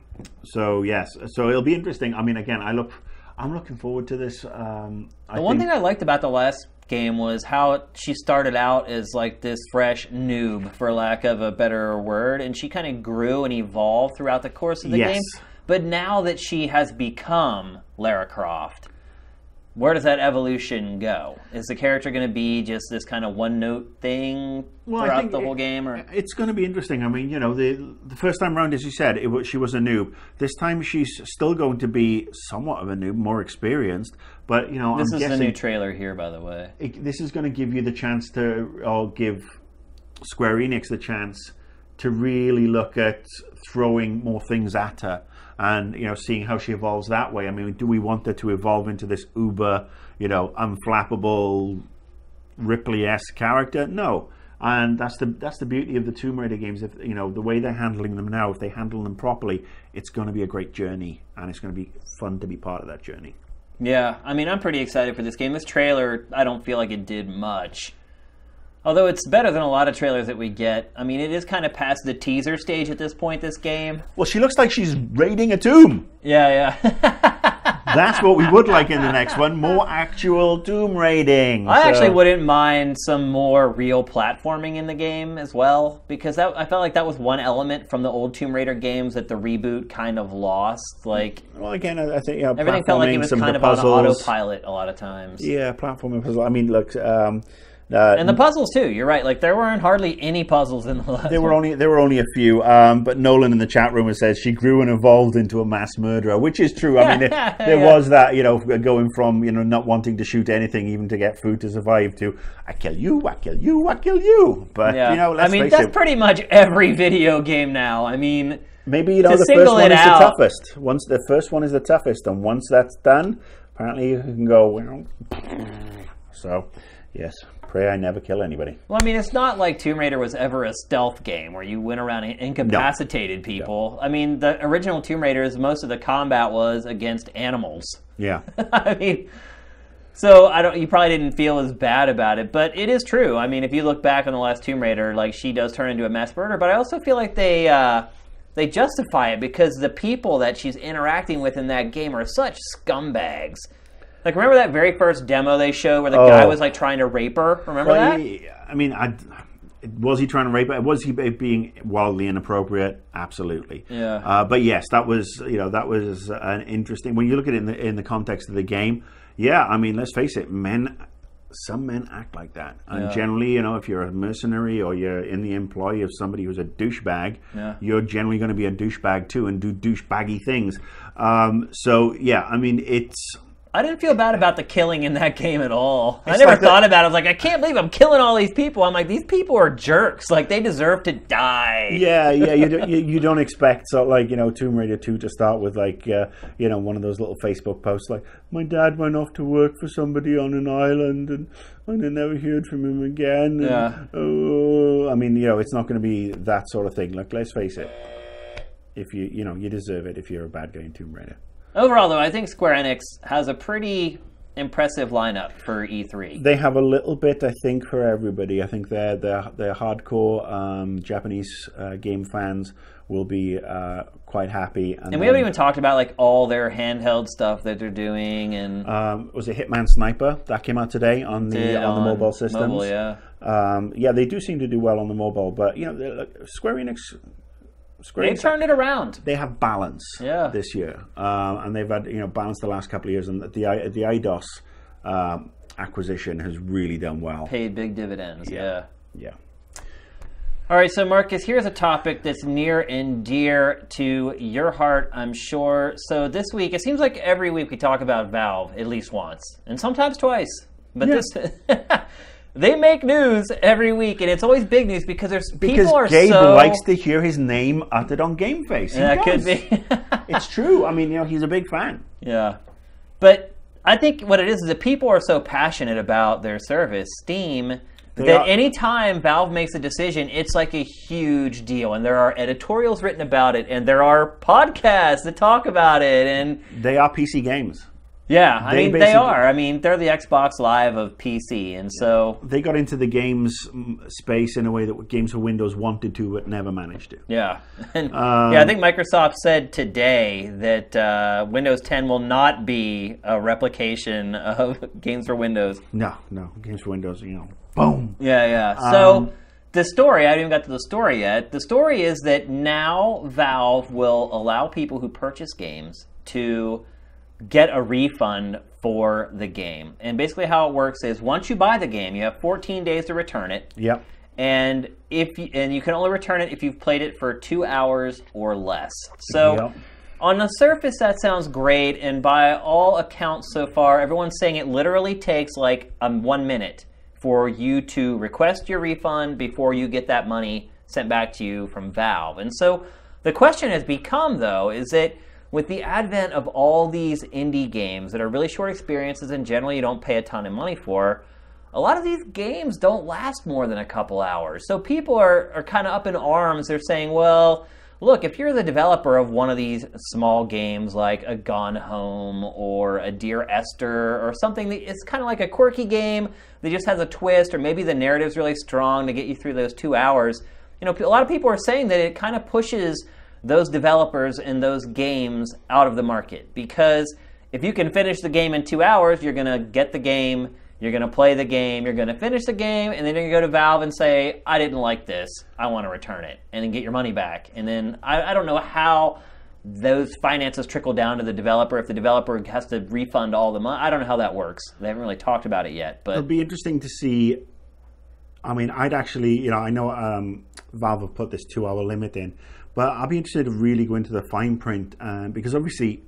so yes, so it'll be interesting. I mean, again, I look, I'm looking forward to this. Um, I The one think- thing I liked about the last game was how she started out as like this fresh noob, for lack of a better word, and she kind of grew and evolved throughout the course of the Yes. game. But now that she has become Lara Croft, where does that evolution go? Is the character going to be just this kind of one note thing Well, throughout the it- whole game, or It's going to be interesting. I mean, you know, the the first time round, as you said, it was, she was a noob. This time, she's still going to be somewhat of a noob, more experienced. But you know, this I'm is guessing the new trailer here, by the way. it, this is going to give you the chance to, or give Square Enix the chance to really look at throwing more things at her and you know seeing how she evolves that way. I mean, do we want her to evolve into this uber, you know, unflappable Ripley-esque character? No. And that's the that's the beauty of the Tomb Raider games. If you know the way they're handling them now, if they handle them properly, it's going to be a great journey, and it's going to be fun to be part of that journey. Yeah, I mean, I'm pretty excited for this game. This trailer, I don't feel like it did much. Although it's better than a lot of trailers that we get. I mean, it is kind of past the teaser stage at this point, this game. Well, she looks like she's raiding a tomb. Yeah, yeah. That's what we would like in the next one. More actual tomb raiding. I So- actually wouldn't mind some more real platforming in the game as well, because that, I felt like that was one element from the old Tomb Raider games that the reboot kind of lost. Like, Well, again, I think know, everything felt like it was kind of of on autopilot a lot of times. Yeah, platforming puzzle. I mean, look, um, uh, And the puzzles, too. You're right. Like, there weren't hardly any puzzles in the last there were one. only there were only a few. Um, but Nolan in the chat room said she grew and evolved into a mass murderer, which is true. I mean, there, there Yeah. was that you know going from you know not wanting to shoot anything even to get food to survive to I kill you, I kill you, I kill you. But Yeah. you know, let's I mean, that's it. pretty much every video game now. I mean, Maybe you know the first one is out. the toughest. Once the first one is the toughest, and once that's done, apparently you can go. Well, so, yes, pray I never kill anybody. well, I mean, it's not like Tomb Raider was ever a stealth game where you went around and incapacitated people. I mean, the original Tomb Raiders, most of the combat was against animals. Yeah, I mean, so I don't. You probably didn't feel as bad about it, but it is true. I mean, if you look back on the last Tomb Raider, like she does turn into a mass murderer, but I also feel like they uh, they justify it because the people that she's interacting with in that game are such scumbags. Like, remember that very first demo they showed where the guy Oh. was like trying to rape her? Remember Well, that? he- I mean, I, was he trying to rape her? Was he being wildly inappropriate? Absolutely. Yeah. Uh, but yes, that was you know that was an interesting. When you look at it in the in the context of the game, yeah. I mean, let's face it, men. Some men act like that, and Yeah. generally, you know, if you're a mercenary or you're in the employ of somebody who's a douchebag, Yeah. you're generally going to be a douchebag too and do douchebaggy things. Um, so yeah, I mean, it's I didn't feel bad about the killing in that game at all. I never like the- thought about it. I was like, I can't believe I'm killing all these people. I'm like, these people are jerks. Like, they deserve to die. Yeah, yeah, you, do, you you don't expect so like you know Tomb Raider two to start with like uh, you know one of those little Facebook posts like my dad went off to work for somebody on an island and and I never heard from him again. and, Yeah. Oh, I mean you know it's not going to be that sort of thing. Like let's face it, if you you know you deserve it if you're a bad guy in Tomb Raider. Overall, though, I think Square Enix has a pretty impressive lineup for E E3. They have a little bit, I think, for everybody. I think they're they're, they're hardcore um, Japanese uh, game fans will be uh, quite happy. And we haven't even talked about like all their handheld stuff that they're doing and um, was it Hitman Sniper that came out today on the did on the mobile systems. Mobile, yeah. um, yeah, they do seem to do well on the mobile, but you know, Square Enix, They've turned it around. they have balance Yeah. this year, um, and they've had you know balance the last couple of years, and the the Eidos um, acquisition has really done well. Paid big dividends. Yeah. Yeah. All right, so Marcus, here's a topic that's near and dear to your heart, I'm sure. So this week, it seems like every week we talk about Valve at least once, and sometimes twice. But Yeah. this, they make news every week, and it's always big news because there's Because people are Gabe so. likes to hear his name uttered on GameFace. He that could be. it's true. I mean, you know, he's a big fan. Yeah. But I think what it is is that people are so passionate about their service, Steam, They that are- anytime Valve makes a decision, it's like a huge deal. And there are editorials written about it, and there are podcasts that talk about it. And They are PC games. Yeah, I They mean, they are. I mean, they're the Xbox Live of PC. And so, They got into the games mm, space in a way that Games for Windows wanted to, but never managed to. yeah. And, Um, yeah, I think Microsoft said today that uh, Windows 10 will not be a replication of games for Windows. No, no. Games for Windows, you know, boom. Yeah, yeah. So Um, the story, I haven't even got to the story yet. The story is that now Valve will allow people who purchase games to get a refund for the game. And basically, how it works is once you buy the game, you have 14 days to return it. Yep. and if you, and you can only return it if you've played it for two hours or less. So. Yep. On the surface, that sounds great, and by all accounts so far, everyone's saying it literally takes like um, one minute for you to request your refund before you get that money sent back to you from Valve. And so the question has become, though, is that with the advent of all these indie games that are really short experiences and generally you don't pay a ton of money for, a lot of these games don't last more than a couple hours. So people are, are kind of up in arms. They're saying, well, look, if you're the developer of one of these small games like a Gone Home or a Dear Esther or something that is kind of like a quirky game that just has a twist, or maybe the narrative's really strong to get you through those two hours, you know, a lot of people are saying that it kind of pushes those developers and those games out of the market because if you can finish the game in two hours, you're going to get the game, you're going to play the game, you're going to finish the game, and then you're to go to Valve and say, I didn't like this, I want to return it, and then get your money back. And then I, I don't know how those finances trickle down to the developer if the developer has to refund all the money. I don't know how that works. They haven't really talked about it yet, but It'll be interesting to see. I mean, I'd actually, you know, I know um, Valve have put this two-hour limit in, but I'd be interested to really go into the fine print uh, because obviously,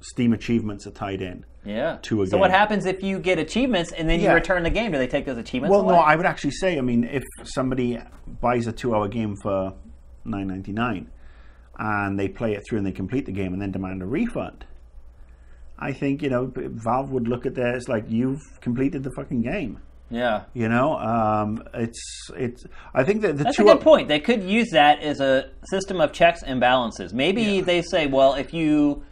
Steam achievements are tied in. yeah. to a so what happens if you get achievements and then you Yeah. return the game? Do they take those achievements Well, away? no, I would actually say, I mean, if somebody buys a two-hour game for nine ninety nine, and they play it through and they complete the game and then demand a refund, I think you know Valve would look at that this like you've completed the fucking game. Yeah. You know, um, it's it's. I think that the That's two a good point. They could use that as a system of checks and balances. Maybe they say, well, if you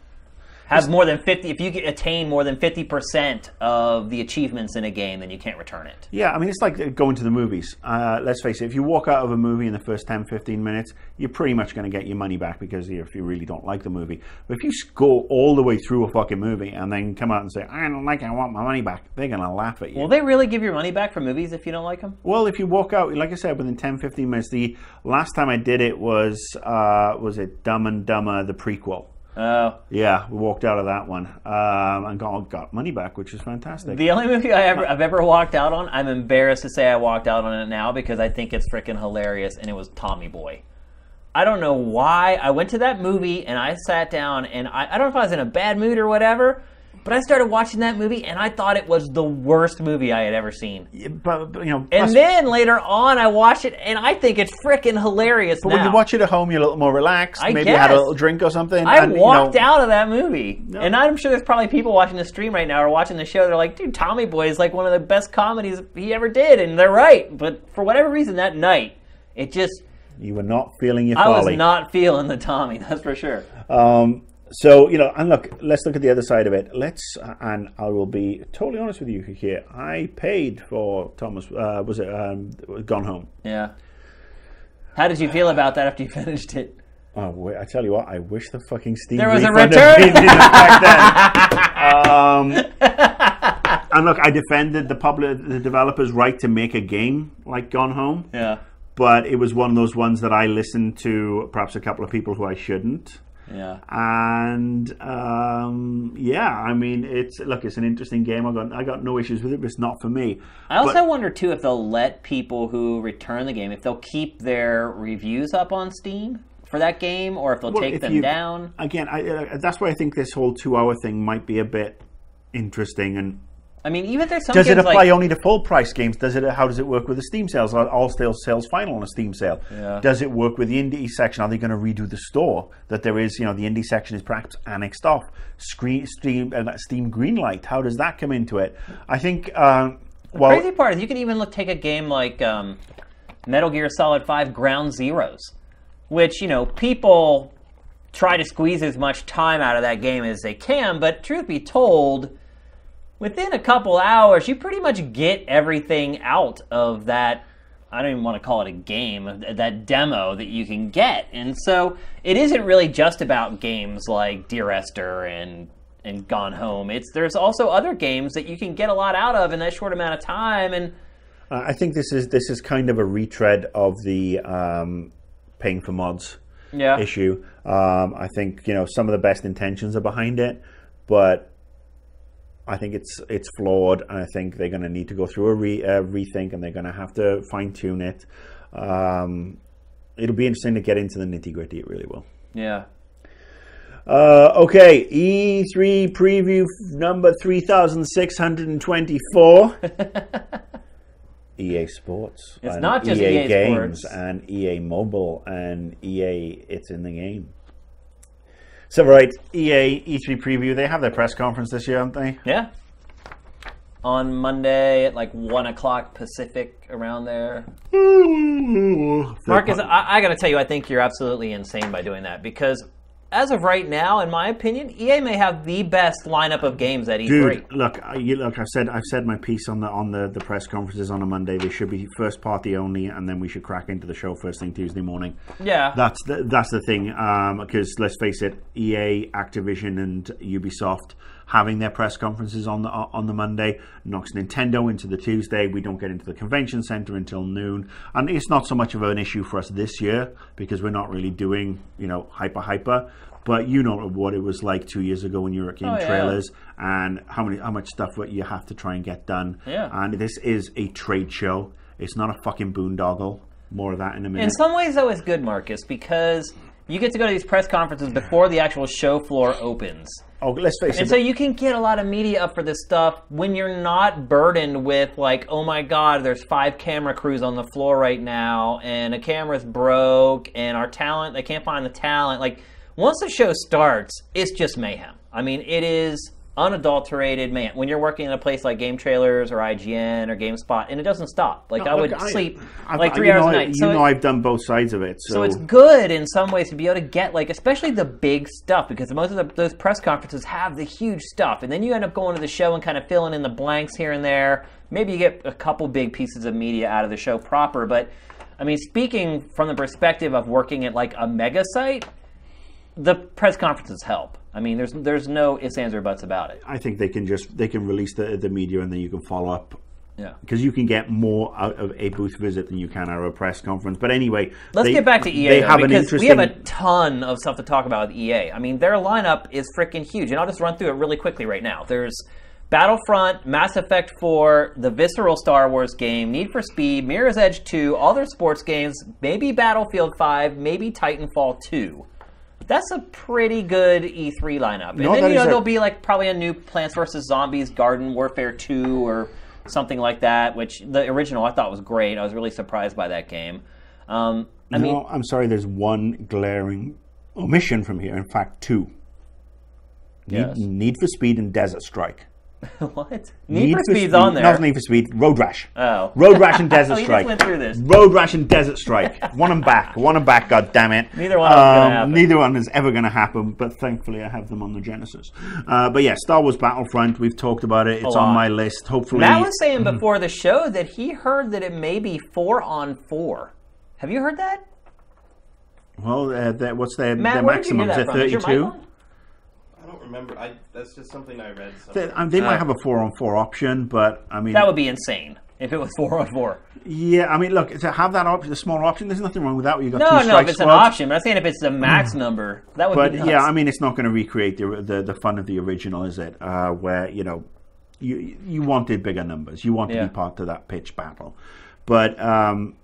have more than 50, if you attain more than 50% of the achievements in a game, then you can't return it. Yeah, I mean, it's like going to the movies. Uh, let's face it, if you walk out of a movie in the first 10, 15 minutes, you're pretty much going to get your money back because if you really don't like the movie. But if you go all the way through a fucking movie and then come out and say, I don't like it, I want my money back, they're going to laugh at you. Will they really give your money back for movies if you don't like them? Well, if you walk out, like I said, within 10, 15 minutes, the last time I did it was, uh, was it Dumb and Dumber, the prequel? Oh. Yeah, we walked out of that one um, and got, got money back, which is fantastic. The only movie I ever, I've ever walked out on, I'm embarrassed to say I walked out on it now because I think it's freaking hilarious, and it was Tommy Boy. I don't know why. I went to that movie and I sat down, and I, I don't know if I was in a bad mood or whatever, but I started watching that movie, and I thought it was the worst movie I had ever seen. but, but, you know, And then later on, I watched it, and I think it's freaking hilarious But now. when you watch it at home, you're a little more relaxed. I maybe you had a little drink or something. I and, you walked know, out of that movie, and I'm sure there's probably people watching the stream right now or watching the show. They're like, "Dude, Tommy Boy is like one of the best comedies he ever did," and they're right. But for whatever reason, that night, it just You were not feeling your I was not feeling the Tommy. That's for sure. Um, so you know, and look, let's look at the other side of it. Let's, and I will be totally honest with you here. I paid for Thomas. Uh, was it um, Gone Home? Yeah. How did you feel about that after you finished it? Oh, wait, I tell you what, I wish the fucking Steam There was a return. had been in effect then. um, and look, I defended the public, the developers' right to make a game like Gone Home. Yeah. but it was one of those ones that I listened to perhaps a couple of people who I shouldn't. Yeah. And um, yeah, I mean, it's look, it's an interesting game. I got I got no issues with it, but it's not for me. I also But- wonder too if they'll let people who return the game if they'll keep their reviews up on Steam for that game, or if they'll Well, take if them you- down. again, I, uh, that's why I think this whole two-hour thing might be a bit interesting. And I mean, even if there's some does it apply like only to full-price games? Does it? How does it work with the Steam sales? Are all sales sales final on a Steam sale? Yeah. Does it work with the indie section? Are they going to redo the store? That there is, you know, the indie section is perhaps annexed off. Screen, Steam, uh, Steam Greenlight. How does that come into it? I think. Um, well, crazy part is you can even look, take a game like um, Metal Gear Solid 5 Ground Zeroes, which, you know, people try to squeeze as much time out of that game as they can, but truth be told, within a couple hours, you pretty much get everything out of that. I don't even want to call it a game, that demo that you can get. And so it isn't really just about games like Dear Esther and and Gone Home. It's there's also other games that you can get a lot out of in that short amount of time and Uh, I think this is this is kind of a retread of the um, paying for mods yeah. issue. Um, I think you know some of the best intentions are behind it, but I think it's it's flawed, and I think they're going to need to go through a re, uh, rethink, and they're going to have to fine tune it. Um, it'll be interesting to get into the nitty gritty. It really will. Yeah. Uh, okay, E3 preview number 3624. EA E Sports. It's not just EA EA Games Sports. and EA Mobile and EA It's in the Game. So, right, EA E3 preview. They have their press conference this year, haven't they? Yeah. On Monday at like one o'clock Pacific, around there. Mm-hmm. Marcus, I, I got to tell you, I think you're absolutely insane by doing that because, as of right now, in my opinion, EA may have the best lineup of games at E E3. Dude, look, you, look. I've said I've said my piece on the on the, the press conferences on a Monday. They should be first party only, and then we should crack into the show first thing Tuesday morning. Yeah. That's the, that's the thing. Um, because let's face it, EA, Activision, and Ubisoft having their press conferences on the on the Monday knocks Nintendo into the Tuesday. We don't get into the convention center until noon, and it's not so much of an issue for us this year because we're not really doing you know hyper hyper. But you know what it was like two years ago when you were at game Oh, yeah. trailers and how many how much stuff you have to try and get done. Yeah. And this is a trade show. It's not a fucking boondoggle. More of that in a minute. In some ways, though, it's good, Marcus, because you get to go to these press conferences before the actual show floor opens. oh, let's face it. And so you can get a lot of media up for this stuff when you're not burdened with like, oh my god, there's five camera crews on the floor right now, and a camera's broke, and our talent, they can't find the talent. Like, once the show starts, it's just mayhem. I mean, it is unadulterated man When you're working in a place like GameTrailers or IGN or GameSpot, and it doesn't stop. Like, I Look, would sleep I've- like three hours know, a night. You So know, it- I've done both sides of it. So, so it's good in some ways to be able to get like, especially the big stuff, because most of the, those press conferences have the huge stuff, and then you end up going to the show and kind of filling in the blanks here and there. Maybe you get a couple big pieces of media out of the show proper, but I mean, speaking from the perspective of working at like a mega site, the press conferences help. I mean, there's there's no ifs, ands, or buts about it. I think they can just they can release the the media and then you can follow up Yeah. because you can get more out of a booth visit than you can out of a press conference. But anyway, Let's they- get back to EA They though, have an because we have a ton of stuff to talk about with EA. I mean, their lineup is freaking huge, and I'll just run through it really quickly right now. There's Battlefront, Mass Effect 4, the Visceral Star Wars game, Need for Speed, Mirror's Edge 2, all their sports games, maybe Battlefield 5, maybe Titanfall 2. That's a pretty good E3 lineup. And No, then you know there'll be like probably a new Plants vs Zombies Garden Warfare 2 or something like that, which the original I thought was great. I was really surprised by that game. Um, I mean, no, I'm sorry. There's one glaring omission from here. In fact, two. Need, Yes. Need for Speed and Desert Strike. what? Need, for Speed's on there. Not Need for Speed. Road Rash. Oh. Road Rash and Desert Strike. went through this. Road Rash and Desert Strike. One and back. One and back. God damn it. Neither one of them's gonna happen. Neither one is ever going to happen. But thankfully, I have them on the Genesis. Uh, but yeah, Star Wars Battlefront. We've talked about it. It's on my list. Hopefully, Matt was saying Mm-hmm. before the show that he heard that it may be four on four. Have you heard that? well, uh, what's their, Matt, their where did you maximum? Is it from? Is your mic 32? on? I don't remember. I that's just something I read. They, um, they might have a four on four option, but I mean, That would be insane if it was four on four. yeah, I mean, look, to have that option, the smaller option, there's nothing wrong with that. You got No, two no, if it's an option, but I'm saying if it's the max number, that would But be nuts. yeah, I mean, it's not going to recreate the, the the fun of the original, is it? Uh, where you know, you you wanted bigger numbers, you want to be part of that pitch battle, but um,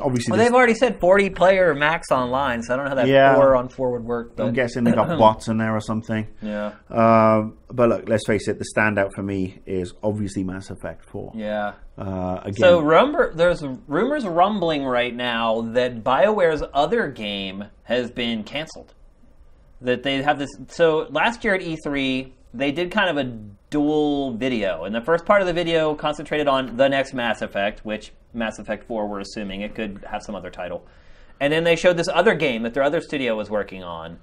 obviously, well, they've already said 40 player max online, so I don't know how that Yeah. four on four would work. But I'm guessing they got bots in there or something. yeah, Um, but look, let's face it, the standout for me is obviously Mass Effect Four. yeah. Uh, again, So rumor, there's rumors rumbling right now that BioWare's other game has been canceled. That they have this. So last year at E3, they did kind of a dual video, and the first part of the video concentrated on the next Mass Effect, which Mass Effect 4, we're assuming it could have some other title, and then they showed this other game that their other studio was working on.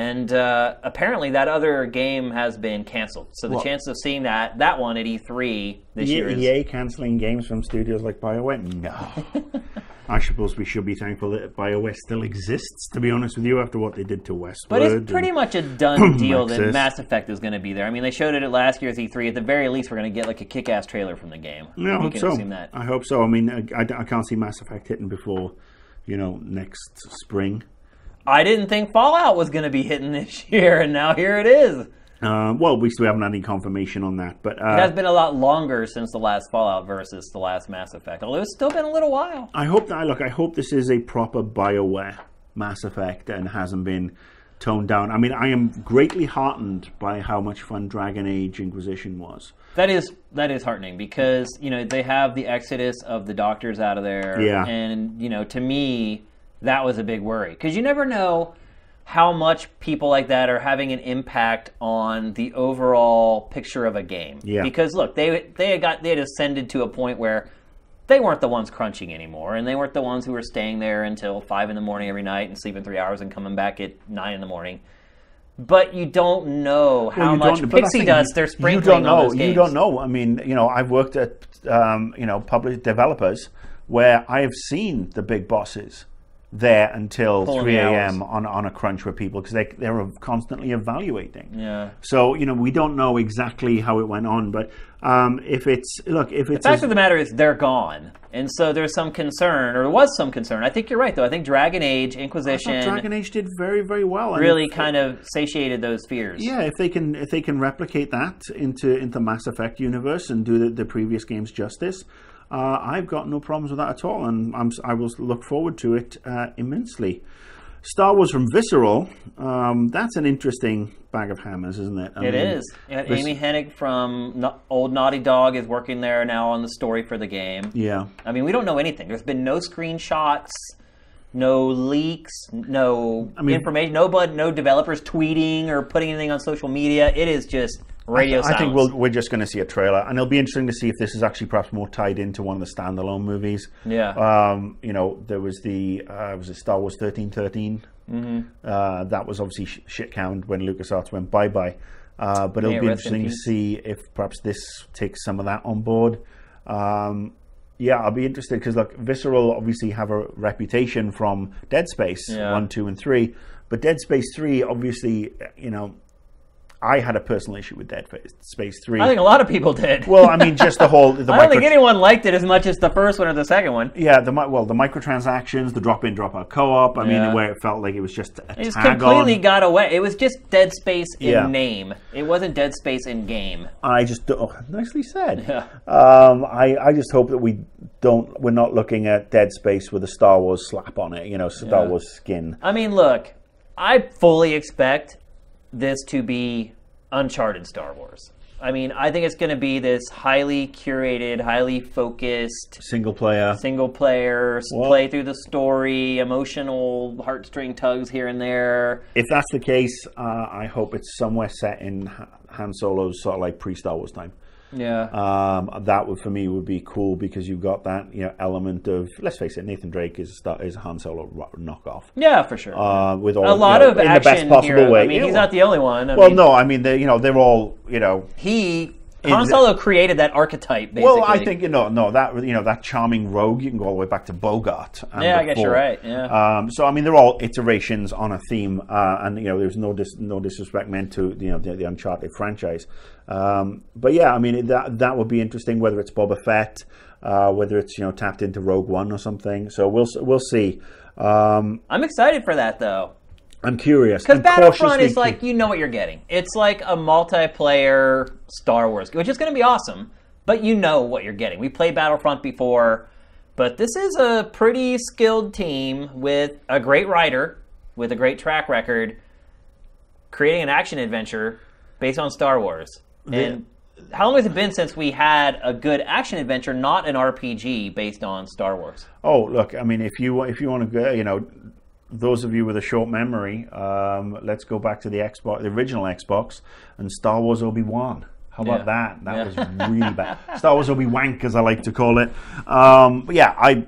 And uh, apparently, that other game has been canceled. So the Well- chance of seeing that that one at E3 this E- year is EA cancelling games from studios like BioWare? No. I suppose we should be thankful that BioWare still exists, to be honest with you, after what they did to Westwood. But it's pretty much a done deal that Mass Effect is going to be there. I mean, they showed it at last year's E3. At the very least, we're going to get like a kick-ass trailer from the game. Yeah, I hope so. that. I hope so. I mean, I, I- I can't see Mass Effect hitting before, you know, next spring. I didn't think Fallout was going to be hitting this year, and now here it is. Uh, well, we still haven't had any confirmation on that, but It uh, has been a lot longer since the last Fallout versus the last Mass Effect. Although it's still been a little while. I hope that look. I hope this is a proper Bioware Mass Effect and hasn't been toned down. I mean, I am greatly heartened by how much fun Dragon Age Inquisition was. That is that is heartening because you know they have the exodus of the doctors out of there, Yeah. and you know to me that was a big worry because you never know how much people like that are having an impact on the overall picture of a game. Yeah. Because look, they they had got they had ascended to a point where they weren't the ones crunching anymore, and they weren't the ones who were staying there until five in the morning every night and sleeping three hours and coming back at nine in the morning. But you don't know how Well, much don't- but I pixie dust they're You don't know. on those games. You don't know. I mean, you know, I've worked at um, you know public developers where I have seen the big bosses there until Pulling 3 a.m. on, on a crunch with people because they, they're constantly evaluating. Yeah. So, you know, we don't know exactly how it went on, but um, if it's, look, if it's. The fact as- of the matter is they're gone, and so there's some concern, or there was some concern. I think you're right, though. I think Dragon Age Inquisition Dragon Age did very, very well. really if- kind of satiated those fears. Yeah, if they can if they can replicate that into into Mass Effect universe and do the, the previous games justice, uh, I've got no problems with that at all, and I'm, I will look forward to it uh, immensely. Star Wars from Visceral, um, that's an interesting bag of hammers, isn't it? I It mean, is. Yeah, this- Amy Hennig from No- Old Naughty Dog is working there now on the story for the game. Yeah, I mean, we don't know anything. There's been no screenshots, no leaks, no mean- information, no bud, no developers tweeting or putting anything on social media. It is just radio silence. I think we'll, we're just going to see a trailer, and it'll be interesting to see if this is actually perhaps more tied into one of the standalone movies. Yeah. Um, you know, there was the uh, was it Star Wars thirteen thirteen. Mm-hmm. Uh, that was obviously sh- shit canned when LucasArts went bye bye. Uh, but it'll it be rest in interesting to see if perhaps this takes some of that on board. Um, yeah, I'll be interested because look, Visceral obviously have a reputation from Dead Space Yeah. one, two, and three, but Dead Space three, obviously, you know, I had a personal issue with Dead Space three. I think a lot of people did. well, I mean, just the whole the I don't think anyone liked it as much as the first one or the second one. yeah, the well, the microtransactions, the drop in, drop out co-op. I Yeah. mean, where it felt like it was just a It just completely on. got away. It was just Dead Space in Yeah. name. It wasn't Dead Space in game. I just oh, nicely said. Yeah. Um, I, I just hope that we don't we're not looking at Dead Space with a Star Wars slap on it. You know, Star Yeah. Wars skin. I mean, look, I fully expect this to be Uncharted Star Wars. I mean, I think it's going to be this highly curated, highly focused, Single player. single player, Well- play through the story, emotional heartstring tugs here and there. If that's the case, uh, I hope it's somewhere set in Ha- Han Solo's sort of like pre Star Wars time. Yeah. Um, that would for me would be cool because you've got that you know element of let's face it, Nathan Drake is is a Han Solo knockoff. yeah, for sure. Uh, with all a lot you know, of in the best possible hero. way. I mean, he's not the only one. I Well, mean, no, I mean, they, you know, they're all, you know, he Han Solo created that archetype. Basically. Well, I think you know, no, that you know, that charming rogue. You can go all the way back to Bogart. and Yeah, I guess you're right, yeah. Um, so I mean, they're all iterations on a theme, uh, and you know, there's no dis- no disrespect meant to you know the, the Uncharted franchise. Um, but yeah, I mean, that that would be interesting. Whether it's Boba Fett, uh, whether it's you know tapped into Rogue One or something. So we'll we'll see. Um, I'm excited for that though. I'm curious. Because Battlefront is like you know what you're getting. It's like a multiplayer Star Wars, which is going to be awesome. But you know what you're getting. We played Battlefront before, but this is a pretty skilled team with a great writer, with a great track record, creating an action adventure based on Star Wars. And how long has it been since we had a good action adventure, not an RPG based on Star Wars? Oh, look, I mean, if you if you want to go, you know, those of you with a short memory, um, let's go back to the Xbox, the original Xbox, and Star Wars Obi Wan. How about Yeah. that? That Yeah. was really bad. Star Wars Obi Wank, as I like to call it. Um, but yeah, I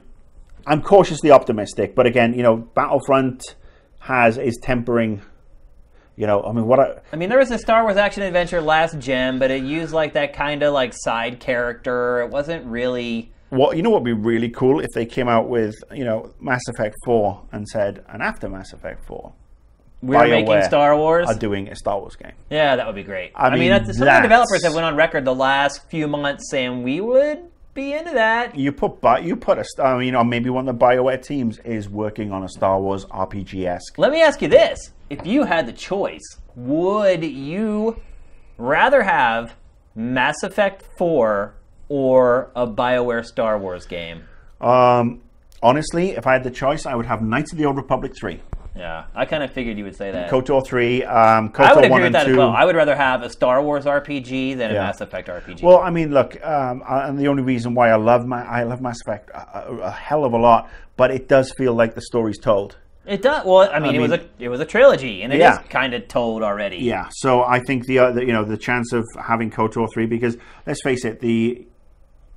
I'm cautiously optimistic, but again, you know, Battlefront has is tempering. You know, I mean, what I, I mean, there was a Star Wars action adventure last gen, but it used like that kind of like side character. It wasn't really. What you know what would be really cool if they came out with you know Mass Effect Four and said, and after Mass Effect Four, We were making Star Wars. are doing a Star Wars game. Yeah, that would be great. I I, mean, mean, that's, some of the developers have went on record the last few months saying we would be into that. You put Bi- you put a mean, you know, maybe one of the Bioware teams is working on a Star Wars RPG esque. Let me ask you this: If you had the choice, would you rather have Mass Effect 4 or a BioWare Star Wars game? Um, honestly, if I had the choice, I would have Knights of the Old Republic 3. Yeah, I kind of figured you would say that. KOTOR 3, um, KOTOR I would agree with that 2. as well. I would rather have a Star Wars RPG than a Yeah. Mass Effect RPG. Well, I mean, look, um, and the only reason why I love my I love Mass Effect a, a, a hell of a lot, but it does feel like the story's told. it does. Well, I mean, I it was a it was a trilogy, and it is Yeah. kind of told already. Yeah, so I think the, uh, the you know the chance of having KOTOR three because let's face it, the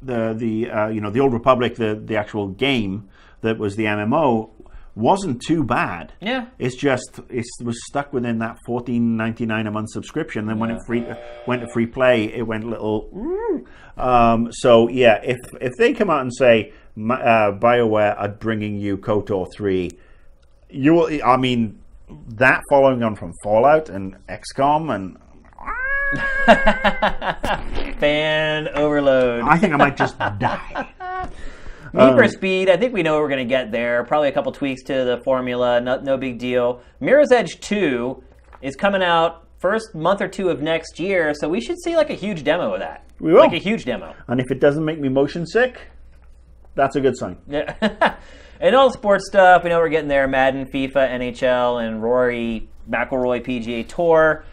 the the uh, you know the Old Republic, the the actual game that was the MMO wasn't too bad. Yeah. It's just it was stuck within that fourteen ninety nine a month subscription. Then when it free went to free play, it went a little. Um, so yeah, if if they come out and say "Ma- uh, Bioware are bringing you Kotor three, you will. I mean, that following on from Fallout and XCOM, and Fan overload. I think I might just die. Need Um, for Speed, I think we know what we're going to get there. Probably a couple tweaks to the formula, no, no big deal. Mirror's Edge 2 is coming out first month or two of next year, so we should see like a huge demo of that. We will. Like a huge demo. And if it doesn't make me motion sick, that's a good sign. Yeah. and all sports stuff, we know we're getting there. Madden, FIFA, NHL, and Rory McIlroy PGA Tour.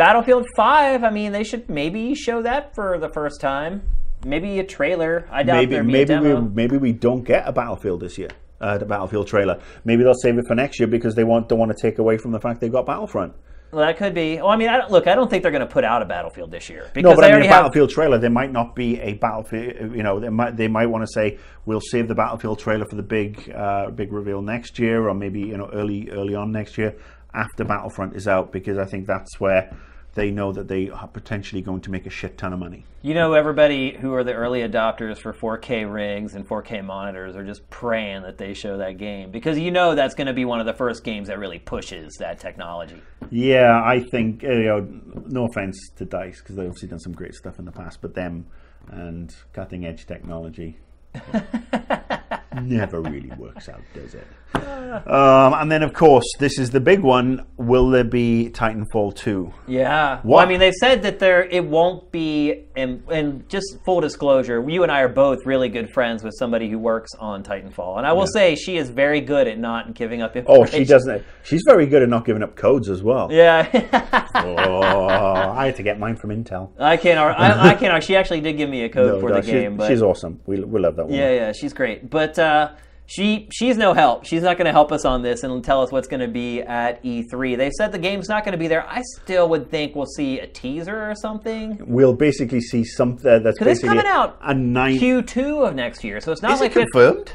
Battlefield 5, I mean, they should maybe show that for the first time. Maybe a trailer. I doubt maybe be maybe a we maybe we don't get a Battlefield this year. Uh, the Battlefield trailer. Maybe they'll save it for next year because they want don't want to take away from the fact they've got Battlefront. Well, that could be. Well, I mean, I don't, look, I don't think they're going to put out a Battlefield this year because No, but I mean, a have. Battlefield trailer. There might not be a Battlefield. You know, they might they might want to say we'll save the Battlefield trailer for the big uh, big reveal next year, or maybe you know early early on next year after Battlefront is out, because I think that's where they know that they are potentially going to make a shit ton of money. You know, everybody who are the early adopters for 4K rigs and 4K monitors are just praying that they show that game because you know that's going to be one of the first games that really pushes that technology. Yeah, I think uh, you know. No offense to Dice because they've obviously done some great stuff in the past, but them and cutting edge technology never really works out, does it? Um, and then, of course, this is the big one. Will there be Titanfall two? Yeah. Well, I mean, they said that there it won't be. And, and just full disclosure, you and I are both really good friends with somebody who works on Titanfall, and I will say she is very good at not giving up Oh, she doesn't. She's very good at not giving up codes as well. Yeah. Oh, I had to get mine from Intel. I can't. I, I can't. She actually did give me a code No, for no, the she's, game, but she's awesome. We, we love that one. Yeah, yeah, she's great. But uh, she she's no help. She's not going to help us on this and tell us what's going to be at E3. They said the game's not going to be there. I still would think we'll see a teaser or something. We'll basically see something that's Because it's basically coming out a nine. Q2 of next year, so it's not Is like it- confirmed?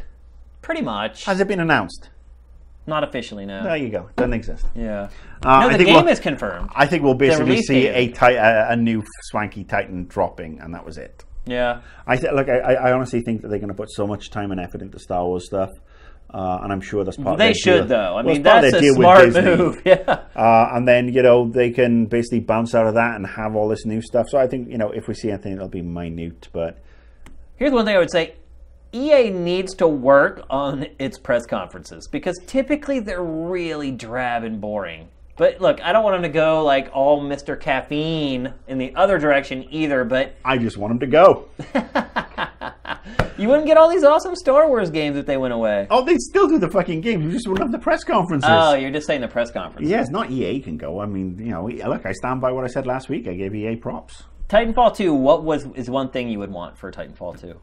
pretty much. Has it been announced? Not officially, no. There you go. Doesn't exist. Yeah. Uh, no, I the think game we'll- is confirmed. I think we'll basically see a, ti- a a new swanky Titan dropping, and that was it. Yeah. I th- like. I, I honestly think that they're going to put so much time and effort into Star Wars stuff, uh, and I'm sure that's part. of They should, deal. though. I Well, mean, it's part of that's a smart move. Yeah. Uh, and then you know they can basically bounce out of that and have all this new stuff. So I think you know if we see anything, it'll be minute. But Here's one thing I would say. EA needs to work on its press conferences because typically they're really drab and boring. But look, I don't want them to go like all Mr. Caffeine in the other direction either, but I just want them to go. you wouldn't get all these awesome Star Wars games if they went away. Oh, they still do the fucking games. You just wouldn't have the press conferences. Oh, you're just saying the press conference. Yes, not EA can go. I mean, you know, look, I stand by what I said last week. I gave EA props. Titanfall 2, what was is one thing you would want for Titanfall 2?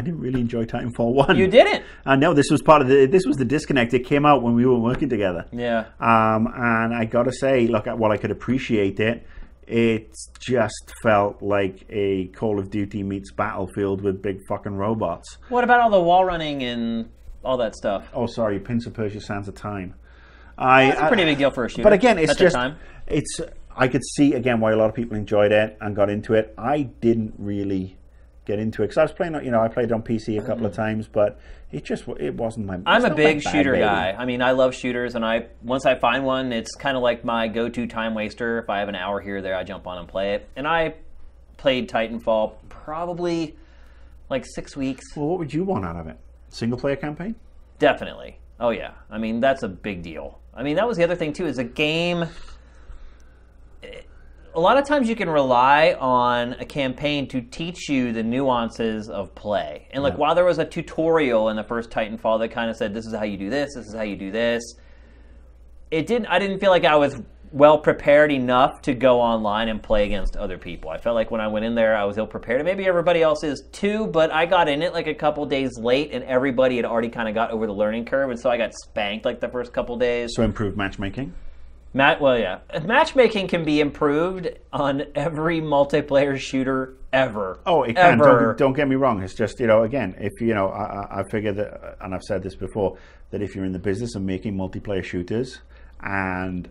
I didn't really enjoy Titanfall one. You didn't. I know this was part of the. This was the disconnect. It came out when we were working together. Yeah. Um, and I got to say, look, while I could appreciate it, it just felt like a Call of Duty meets Battlefield with big fucking robots. What about all the wall running and all that stuff? Oh, sorry, Prince of Persia: Sands of Time. I, That's a pretty big deal for a shooter. But again, it's just time. it's. I could see again why a lot of people enjoyed it and got into it. I didn't really get into it because I was playing. You know, I played on PC a couple of times, but it just it wasn't my. Mm-hmm. I'm a big shooter baby. guy. I mean, I love shooters, and I once I find one, it's kind of like my go-to time waster. If I have an hour here or there, I jump on and play it. And I played Titanfall probably like six weeks, Well, what would you want out of it? Single player campaign? definitely. Oh yeah. I mean, that's a big deal. I mean, that was the other thing too. Is a game. A lot of times you can rely on a campaign to teach you the nuances of play. And like while there was a tutorial in the first Titanfall that kind of said this is how you do this, this is how you do this. It didn't I didn't feel like I was well prepared enough to go online and play against other people. I felt like when I went in there I was ill prepared. And maybe everybody else is too, but I got in it like a couple days late and everybody had already kind of got over the learning curve and so I got spanked like the first couple days. So improved matchmaking. Matt, well, yeah, matchmaking can be improved on every multiplayer shooter ever. Oh, it can. Don't, don't get me wrong. It's just you know, again, if you know, I, I- I figure that, and I've said this before, that if you're in the business of making multiplayer shooters and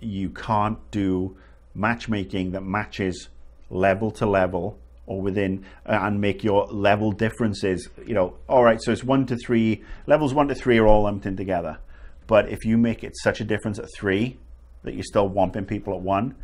you can't do matchmaking that matches level to level or within uh, and make your level differences you know all right so it's one to three levels one to three are all lumped in together but if you make it such a difference at three that you're still whomping people at one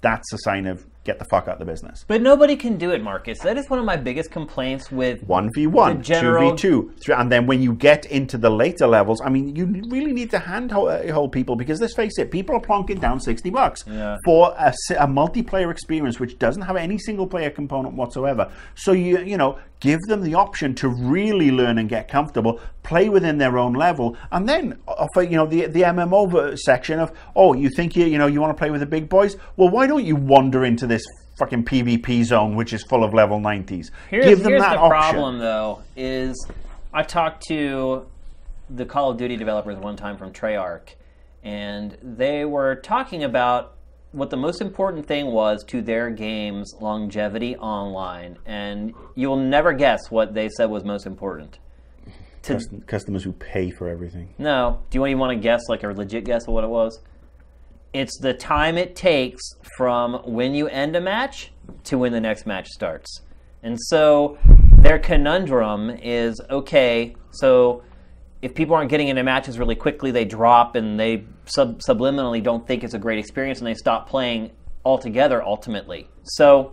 that's a sign of get the fuck out of the business But nobody can do it, Marcus. That is one of my biggest complaints with one v one, general- two v two, and then when you get into the later levels, I mean, you really need to handhold uh, people because let's face it, people are plonking down sixty bucks Yeah. for a multiplayer experience which doesn't have any single player component whatsoever. So you you know give them the option to really learn and get comfortable, play within their own level, and then offer you know the the MMO section of oh you think you you know you want to play with the big boys? Well, why don't you wander into this? Fucking PvP zone, which is full of level 90s. Here's, Give them here's that the option. problem, though, is I talked to the Call of Duty developers one time from Treyarch, and they were talking about what the most important thing was to their game's longevity online, and you'll never guess what they said was most important. To, Cus- customers who pay for everything. no, do you even want to guess, like a legit guess of what it was? It's the time it takes from when you end a match to when the next match starts. And so their conundrum is okay, so if people aren't getting into matches really quickly, they drop and they sub- subliminally don't think it's a great experience and they stop playing altogether ultimately. So,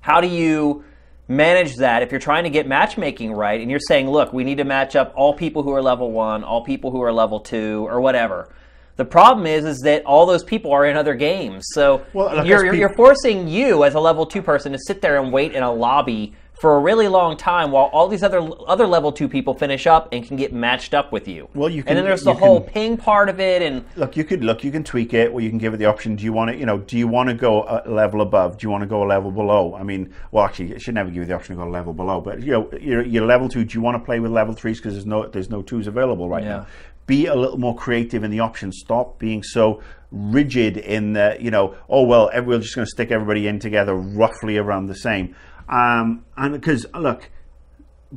how do you manage that if you're trying to get matchmaking right and you're saying, look, we need to match up all people who are level one, all people who are level two, or whatever? The problem is, is that all those people are in other games. So Well, you're, you're, you're forcing you as a level two person to sit there and wait in a lobby for a really long time while all these other other level two people finish up and can get matched up with you. Well, you can, and then there's the whole can- ping part of it, and Look, you could look. You can tweak it, or you can give it the option. Do you want to, you know, do you want to go a level above? Do you want to go a level below? I mean, well, actually, it should never give you the option to go a level below. But you know, you're, you're level two. Do you want to play with level threes because there's no there's no twos available right Yeah. now? Be a little more creative in the options. Stop being so rigid in the, you know, oh well, we're just going to stick everybody in together roughly around the same. Um, and because look,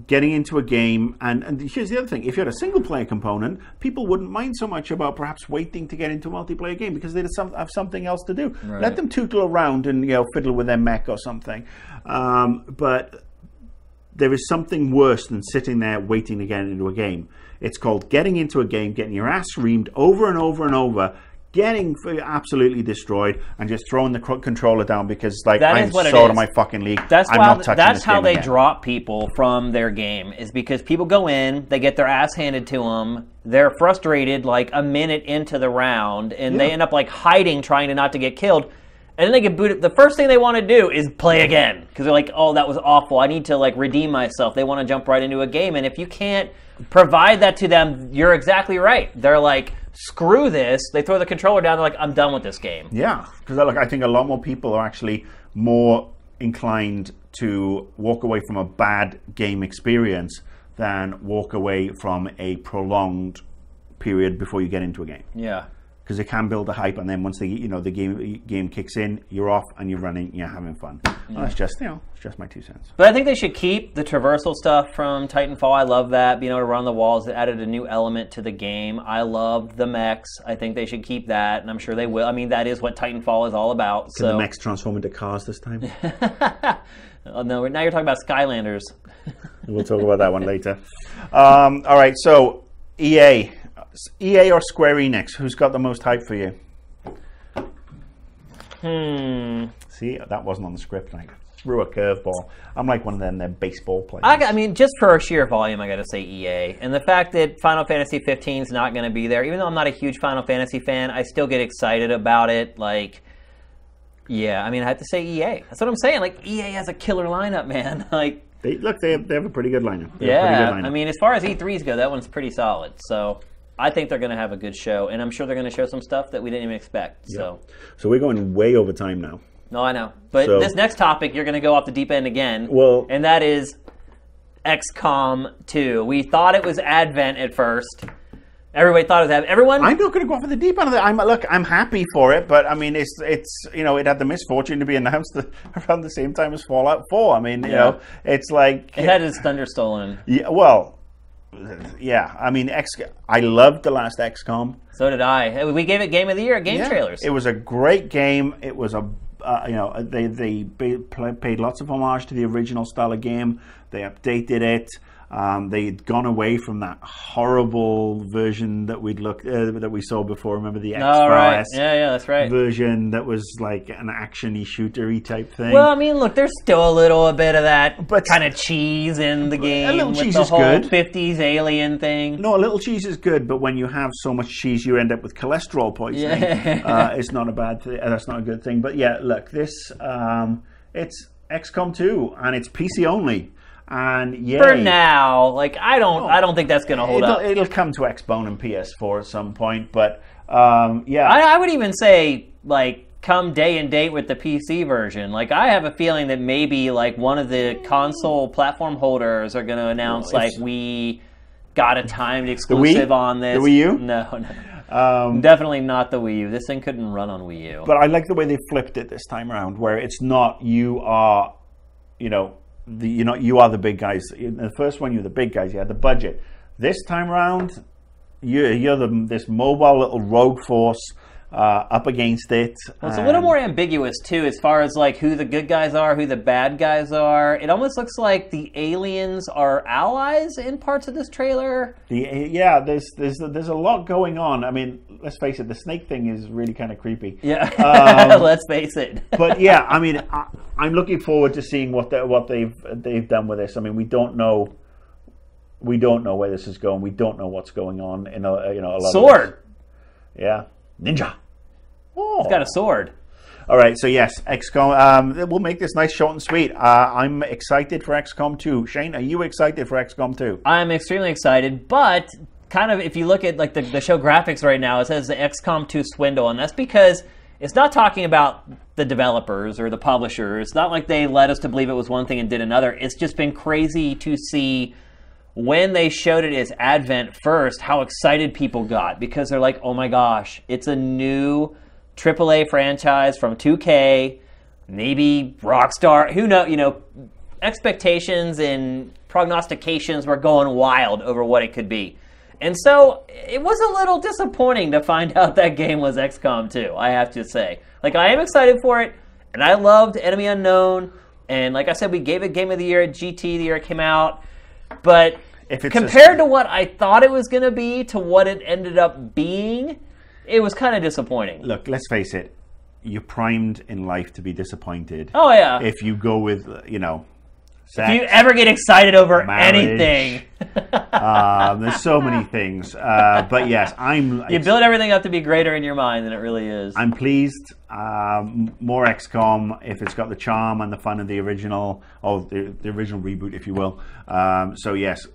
getting into a game and, and here's the other thing. If you had a single player component people wouldn't mind so much about perhaps waiting to get into a multiplayer game because they'd have, some, have something else to do. Let them tootle around and you know fiddle with their mech or something. Um, but there is something worse than sitting there waiting to get into a game it's called getting into a game getting your ass reamed over and over and over getting absolutely destroyed and just throwing the controller down because like That I'm is what it so out of my fucking league That's I'm why. not touching That's how they again. drop people from their game. Is because people go in, they get their ass handed to them. They're frustrated like a minute into the round, and they end up like hiding, trying to not to get killed. And then they get booted. The first thing they want to do is play again because they're like, "Oh, that was awful. I need to like redeem myself." They want to jump right into a game, and if you can't provide that to them, you're exactly right. They're like, "Screw this!" They throw the controller down. They're like, "I'm done with this game." Yeah, because like I think a lot more people are actually more inclined to walk away from a bad game experience than walk away from a prolonged period before you get into a game. Yeah. Because it can build a hype, and then once the you know the game game kicks in, you're off and you're running, and you're having fun. Well, that's just you know, it's just my two cents. But I think they should keep the traversal stuff from Titanfall. I love that. Being able to run the walls, it added a new element to the game. I loved the mechs. I think they should keep that, and I'm sure they will. I mean, that is what Titanfall is all about. Can so, the mechs transform into cars this time? oh, no, now you're talking about Skylanders. We'll talk about that one later. Um, all right, so EA, EA or Square Enix, who's got the most hype for you? Hmm. See, that wasn't on the script, Mike. threw a curveball. I'm like one of them, them baseball players. I, I mean, just for sheer volume, I got to say EA. And the fact that Final Fantasy 15 is not going to be there, even though I'm not a huge Final Fantasy fan, I still get excited about it. Like, yeah, I mean, I have to say EA. That's what I'm saying. Like, EA has a killer lineup, man. Like, they, look, they have, they have a pretty good lineup. They have a pretty yeah, good lineup. I mean, as far as E3s go, that one's pretty solid. So I think they're going to have a good show, and I'm sure they're going to show some stuff that we didn't even expect. So, so we're going way over time now. no, I know. But So- this next topic, you're going to go off the deep end again. Well- and that is XCOM 2. We thought it was Advent at first. Everybody thought it was Advent. Everyone. I'm not going to go off of the deep end of it. I'm look. I'm happy for it, but I mean, it's it's you know, it had the misfortune to be announced around the same time as Fallout 4. I mean, you Yeah. know, it's like it had its thunder stolen. yeah, well, yeah. I mean, X. I loved the last XCOM. So did I. We gave it Game of the Year at Game Yeah. Trailers. It was a great game. It was a uh, you know they they paid lots of homage to the original style of game. They updated it. Um, they'd gone away from that horrible version that we'd looked uh, that we saw before. Remember the X oh, right. Yeah, yeah, that's right. version that was like an actiony shootery type thing. Well, I mean, look, there's still a little bit of that But- kind of cheese in the game A little with cheese the is whole good. 50s alien thing. no, a little cheese is good, but when you have so much cheese, you end up with cholesterol poisoning. Yeah. uh, it's not a bad. Th- that's not a good thing. But yeah, look, this um, it's XCOM 2, and it's PC only. And yeah, For now, like I don't, I don't think that's going to hold it'll, up. it'll come to Xbone and PS4 at some point. But um, yeah, I, I would even say like come day and date with the PC version. Like I have a feeling that maybe like one of the console platform holders are going to announce Well, like we got a timed exclusive on this. The Wii U? No, no. um, Definitely not the Wii U. This thing couldn't run on Wii U. but I like the way they flipped it this time around, where it's not you are, you know, the, you know, you are the big guys. In the first one, you're the big guys. You had the budget. This time around, you're, you're the, this mobile little rogue force uh, up against it. It's a little more ambiguous too, as far as like who the good guys are, who the bad guys are. It almost looks like the aliens are allies in parts of this trailer. The, yeah, there's there's there's a lot going on. I mean, let's face it, the snake thing is really kind of creepy. Yeah, Um, let's face it. but yeah, I mean, I, I'm looking forward to seeing what they, what they've they've done with this. I mean, we don't know, we don't know where this is going. We don't know what's going on in a you know a lot of sword. this. Yeah, ninja. Oh, Got a sword. all right. So yes, XCOM. Um, we'll make this nice, short, and sweet. Uh, I'm excited for XCOM 2. Shane, are you excited for XCOM 2? I'm extremely excited, but kind of if you look at like the, the show graphics right now, it says the XCOM 2 swindle, and that's because it's not talking about the developers or the publishers. It's not like they led us to believe it was one thing and did another. It's just been crazy to see when they showed it as Advent first, how excited people got because they're like, oh my gosh, it's a new AAA franchise from 2K, maybe Rockstar, who know, you know, expectations and prognostications were going wild over what it could be. And so it was a little disappointing to find out that game was XCOM 2, I have to say. Like, I am excited for it, and I loved Enemy Unknown, and like I said, we gave it Game of the Year at GT the year it came out. But If it's a- compared to what I thought it was going to be to what it ended up being, it was kind of disappointing. Look, let's face it. You're primed in life to be disappointed. Oh, yeah. If you go with, you know, sex. if you ever get excited over Marriage. anything, um, there's so many things. Uh, but yes, I'm. you build everything up to be greater in your mind than it really is. I'm pleased. Um, more XCOM if it's got the charm and the fun of the original, or the, the original reboot, if you will. Um, so yes,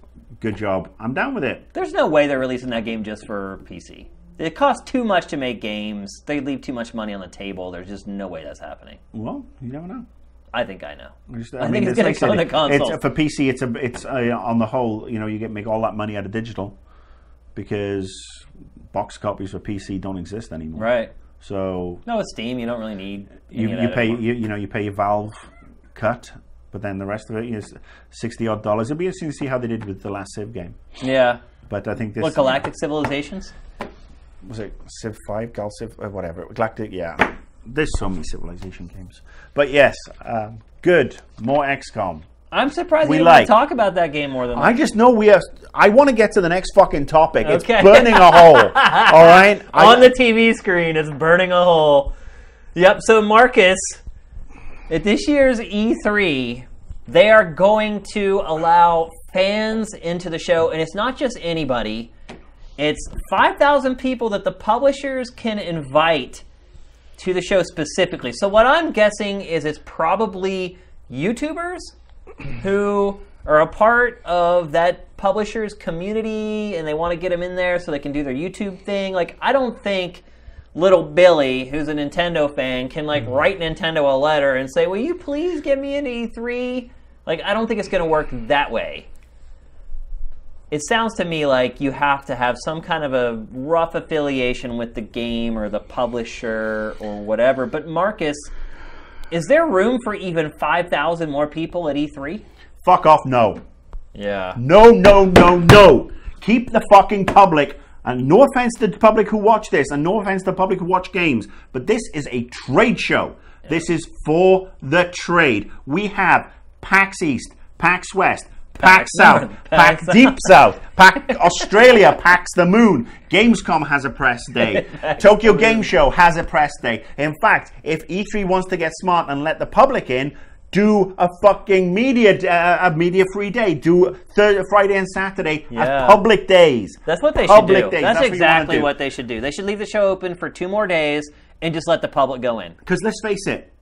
good job. I'm down with it. There's no way they're releasing that game just for PC. It costs too much to make games. They leave too much money on the table. There's just no way that's happening. Well, you never know. I think I know. Just- I think it's let's gonna face come to consoles. It's, for PC, it's a it's uh, on the whole, you know, you get make all that money out of digital because box copies for PC don't exist anymore. Right. So No, with Steam, you don't really need. you, you pay you, you know you pay your Valve cut, but then the rest of it is sixty odd dollars. It'll be interesting to see how they did with the last Civ game. Yeah. But I think this What Galactic Civilizations? was it Civ Five, Gal Civ, uh, whatever. Galactic, yeah. There's so many Civilization games, but yes, um, good. More XCOM. I'm surprised We want like- talk about that game more than I just know we have. I want to get to the next fucking topic. Okay. It's burning a hole. All right. I- on the TV screen. It's burning a hole. Yep. So Marcus, at this year's E3, they are going to allow fans into the show, and it's not just anybody. It's 5,000 people that the publishers can invite to the show specifically. So what I'm guessing is it's probably YouTubers who are a part of that publisher's community and they want to get them in there so they can do their YouTube thing. Like I don't think little Billy, who's a Nintendo fan, can like hmm. write Nintendo a letter and say, "Will you please get me an E3?" Like I don't think it's going to work that way. It sounds to me like you have to have some kind of a rough affiliation with the game or the publisher or whatever. But Marcus, is there room for even 5,000 more people at E E3? Fuck off, no. Yeah. No, no, no, no. Keep the fucking public. And no offense to the public who watch this, and no offense to the public who watch games, but this is a trade show. This is for the trade. We have PAX East, PAX West, PAX South, Pack, Deep South, PAX Australia, PAX the Moon. Gamescom has a press day. Tokyo Game Show has a press day. In fact, if E3 wants to get smart and let the public in, do a fucking media uh, a media free day. Do Thursday, Friday and Saturday Yeah. as public days. That's what they should do. days. That's, That's what exactly do. what they should do. They should leave the show open for two more days and just let the public go in. Because let's face it,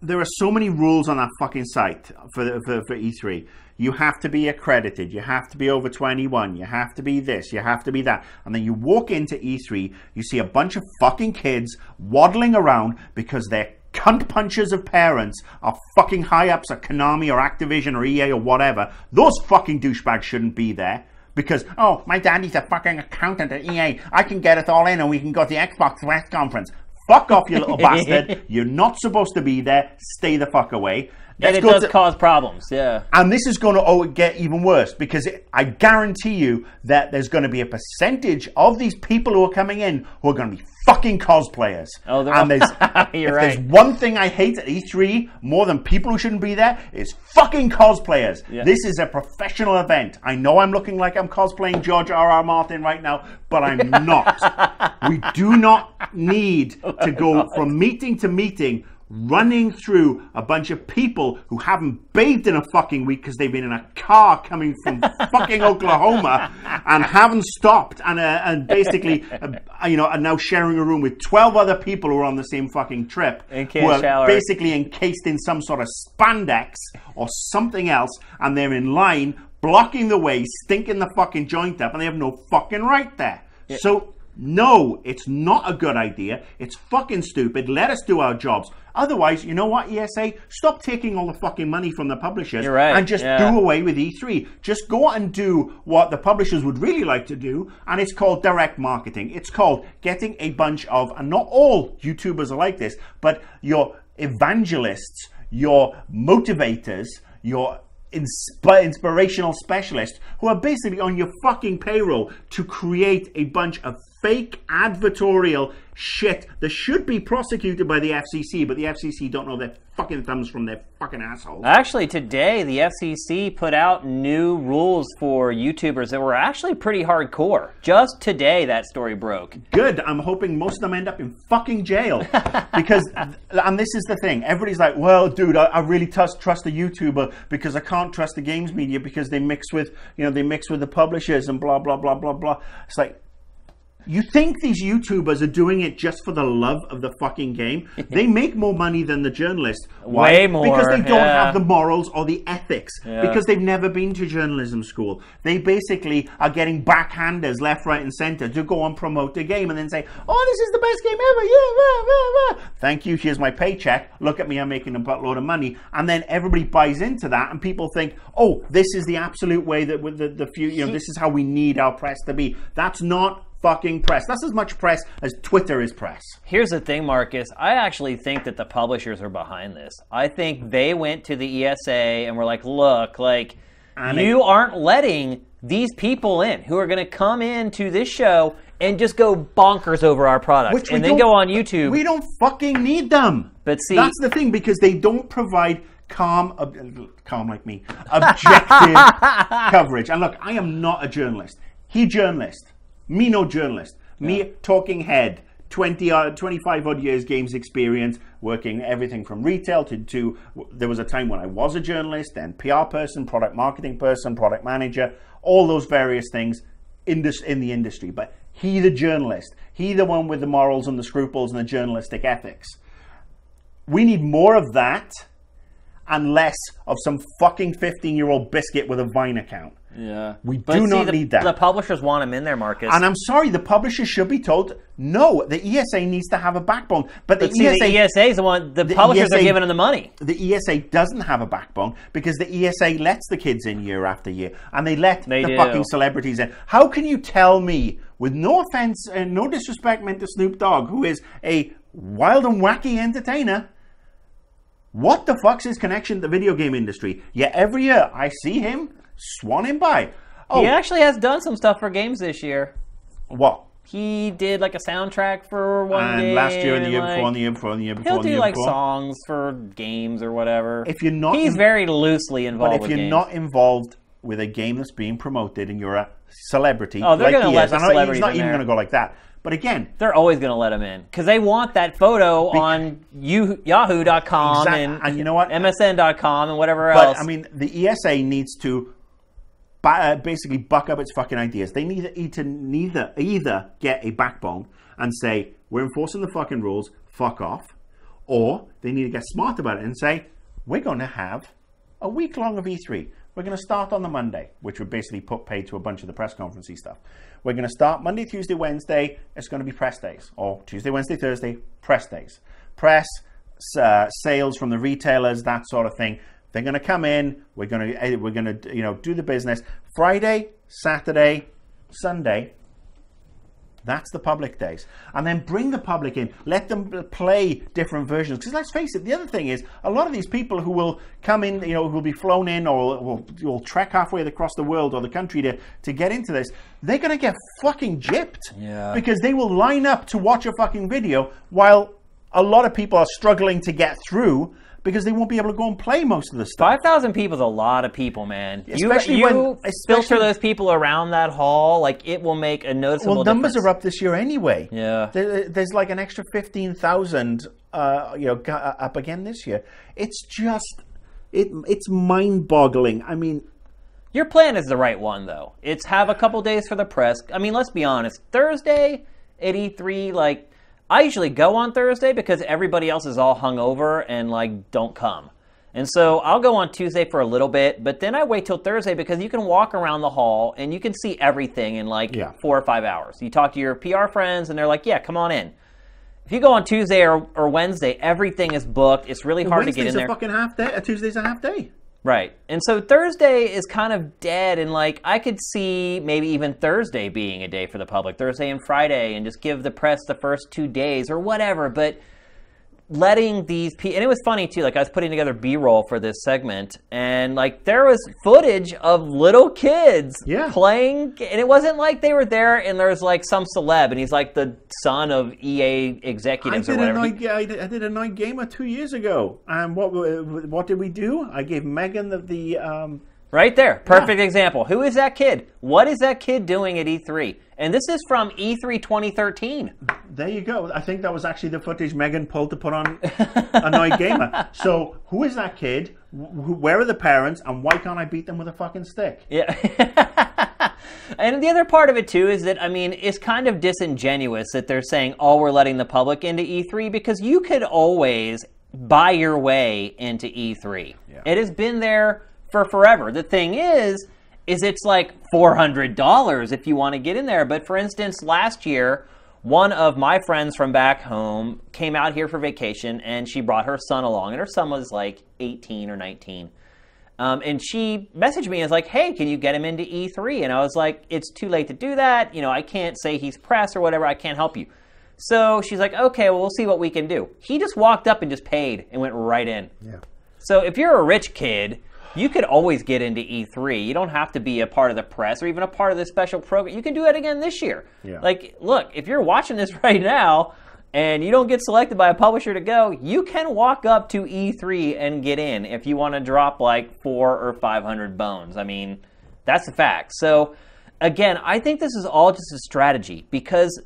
there are so many rules on that fucking site for, for for E3. You have to be accredited. You have to be over 21. You have to be this. You have to be that. And then you walk into E3, you see a bunch of fucking kids waddling around because they're cunt punchers of parents are fucking high ups at Konami or Activision or EA or whatever. Those fucking douchebags shouldn't be there. Because, oh, my daddy's a fucking accountant at EA. I can get it all in and we can go to the Xbox West conference. Fuck off, you little bastard. You're not supposed to be there. Stay the fuck away. And Let's it does to- cause problems. Yeah. and this is going to oh, get even worse because it, I guarantee you that there's going to be a percentage of these people who are coming in who are going to be fucking cosplayers. Oh, they're and there's, You're if there's one thing I hate at E3 more than people who shouldn't be there is fucking cosplayers. Yeah. This is a professional event. I know I'm looking like I'm cosplaying George R. R. Martin right now, but I'm not. we do not need to go oh from meeting to meeting running through a bunch of people who haven't bathed in a fucking week because they've been in a car coming from fucking Oklahoma and haven't stopped and uh, and basically uh, you know are now sharing a room with 12 other people who are on the same fucking trip And can't who are shower. basically encased in some sort of spandex or something else and they're in line blocking the way stinking the fucking joint up and they have no fucking right there so no, it's not a good idea. It's fucking stupid. Let us do our jobs. Otherwise, you know what, ESA? Stop taking all the fucking money from the publishers right, and just yeah. do away with E3. Just go and do what the publishers would really like to do, and it's called direct marketing. It's called getting a bunch of, and not all YouTubers are like this, but your evangelists, your motivators, your insp- inspirational specialists who are basically on your fucking payroll to create a bunch of fake advertorial shit that should be prosecuted by the FCC, but the FCC don't know their fucking thumbs from their fucking assholes. Actually, today the FCC put out new rules for YouTubers that were actually pretty hardcore. Just today, that story broke. Good. I'm hoping most of them end up in fucking jail because, and this is the thing. Everybody's like, "Well, dude, I, I really trust trust a YouTuber because I can't trust the games media because they mix with, you know, they mix with the publishers and blah blah blah blah blah." It's like. You think these YouTubers are doing it just for the love of the fucking game? they make more money than the journalists. Why? Way more, Because they don't yeah. have the morals or the ethics. Yeah. Because they've never been to journalism school. They basically are getting backhanders left, right, and center to go and promote the game and then say, "Oh, this is the best game ever!" Yeah, rah, rah, rah. Thank you. Here's my paycheck. Look at me. I'm making a buttload of money, and then everybody buys into that, and people think, "Oh, this is the absolute way that with the the few, you know, this is how we need our press to be." That's not fucking press. That's as much press as Twitter is press. Here's the thing, Marcus. I actually think that the publishers are behind this. I think they went to the ESA and were like, look, like, And you aren't letting these people in who are going to come into this show and just go bonkers over our product and then go on YouTube. We don't fucking need them. But see- that's the thing because they don't provide calm, ob- calm like me, objective coverage. And look, I am not a journalist. He journalist, me no journalist. Me talking head, 20, uh, 25 odd years games experience, working everything from retail to, to. There was a time when I was a journalist, then PR person, product marketing person, product manager, all those various things in, this, in the industry. But he, the journalist, he, the one with the morals and the scruples and the journalistic ethics. We need more of that and less of some fucking 15 year old biscuit with a Vine account. Yeah. We But do see, not the, need that. The publishers want him in there, Marcus. And I'm sorry, the publishers should be told no. The ESA needs to have a backbone, but the but see, ESA, the ESA is the one. The, publishers are giving them the money. the ESA doesn't have a backbone because the ESA lets the kids in year after year, and they let They the do. fucking celebrities in. How can you tell me, with no offense and no disrespect meant to Snoop Dogg, who is a wild and wacky entertainer? What the fuck's his connection to the video game industry? Yet every year I see him swanning by. Oh, He actually has done some stuff for games this year. what? He did like a soundtrack for one And game. last year, and the year like- before, and the year before, and the year before, He'll and the do year like before. songs for games or whatever. If you're not he's in- very loosely involved. But if with you're games. not involved with a game that's being promoted and you're a celebrity, Oh, they're like gonna he let is, the I know he's celebrities not in even there. going to go like that. But again, they're always going to let him in because they want that photo on you, Yahoo.com Exact- and, and you know what? MSN.com and whatever else. but else. I mean, the ESA needs to basically buck up its fucking ideas. They need to, to neither either get a backbone and say we're enforcing the fucking rules, fuck off, or they need to get smart about it and say we're going to have a week long of E3. We're going to start on the Monday, which would basically put paid to a bunch of the press conferencey stuff. We're going to start Monday, Tuesday, Wednesday. It's going to be press days, or Tuesday, Wednesday, Thursday, press days. Press, uh, sales from the retailers, that sort of thing. They're going to come in. We're going to eh, we're going to you know do the business. Friday, Saturday, Sunday. That's the public days. And then bring the public in. Let them play different versions. Because let's face it, the other thing is a lot of these people who will come in, you know, who will be flown in or will, will trek halfway across the world or the country to, to get into this, they're going to get fucking gypped. Yeah. Because they will line up to watch a fucking video while a lot of people are struggling to get through because they won't be able to go and play most of the stuff. Five thousand people is a lot of people, man. Especially you when- you especially- filter those people around that hall, like it will make a noticeable Well, numbers difference. are up this year anyway. Yeah. There, there's like an extra fifteen thousand, uh, you know, uh, up again this year. It's just, it, it's mind-boggling. I mean, Your plan is the right one, though. It's have a couple days for the press. I mean, let's be honest. Thursday at E3, like, I usually go on Thursday because everybody else is all hungover and, like, don't come. And so I'll go on Tuesday for a little bit, but then I wait till Thursday because you can walk around the hall and you can see everything in like Yeah. four or five hours. You talk to your PR friends and they're like, yeah, come on in. If you go on Tuesday or, or Wednesday, everything is booked. It's really hard to get in there. Wednesday's a fucking half day. Uh, Tuesday's a half day. Right. And so Thursday is kind of dead, and like I could see maybe even Thursday being a day for the public, Thursday and Friday, and just give the press the first two days or whatever. But letting these people, and it was funny too, like I was putting together B roll for this segment, and like there was footage of little kids Yeah. playing, and it wasn't like they were there and there's like some celeb, and he's like the son of EA I executives or did, a whatever. night, I, did, I did Annoyed Gamer two years ago, and what what did we do? I gave Megan the, the um, Right there. Perfect example. Who is that kid? What is that kid doing at E3? And this is from E E3 2013. There you go. I think that was actually the footage Megan pulled to put on Annoyed Gamer. So, who is that kid? Where are the parents? And why can't I beat them with a fucking stick? Yeah. and the other part of it too is that I mean it's kind of disingenuous that they're saying oh we're letting the public into E3 because you could always buy your way into E3. Yeah. It has been there for forever. The thing is is it's like $400 if you want to get in there. But for instance, last year one of my friends from back home came out here for vacation and she brought her son along and her son was like 18 or 19 um, and she messaged me and was like, hey, can you get him into E3? And I was like, it's too late to do that. You know, I can't say he's press or whatever. I can't help you. So she's like, okay, well, we'll see what we can do. He just walked up and just paid and went right in. Yeah. So if you're a rich kid, you could always get into E3. You don't have to be a part of the press or even a part of the special program. You can do it again this year. Yeah. Like, look, if you're watching this right now and you don't get selected by a publisher to go, you can walk up to E3 and get in if you want to drop like four or 500 bones. I mean, that's a fact. So, again, I think this is all just a strategy because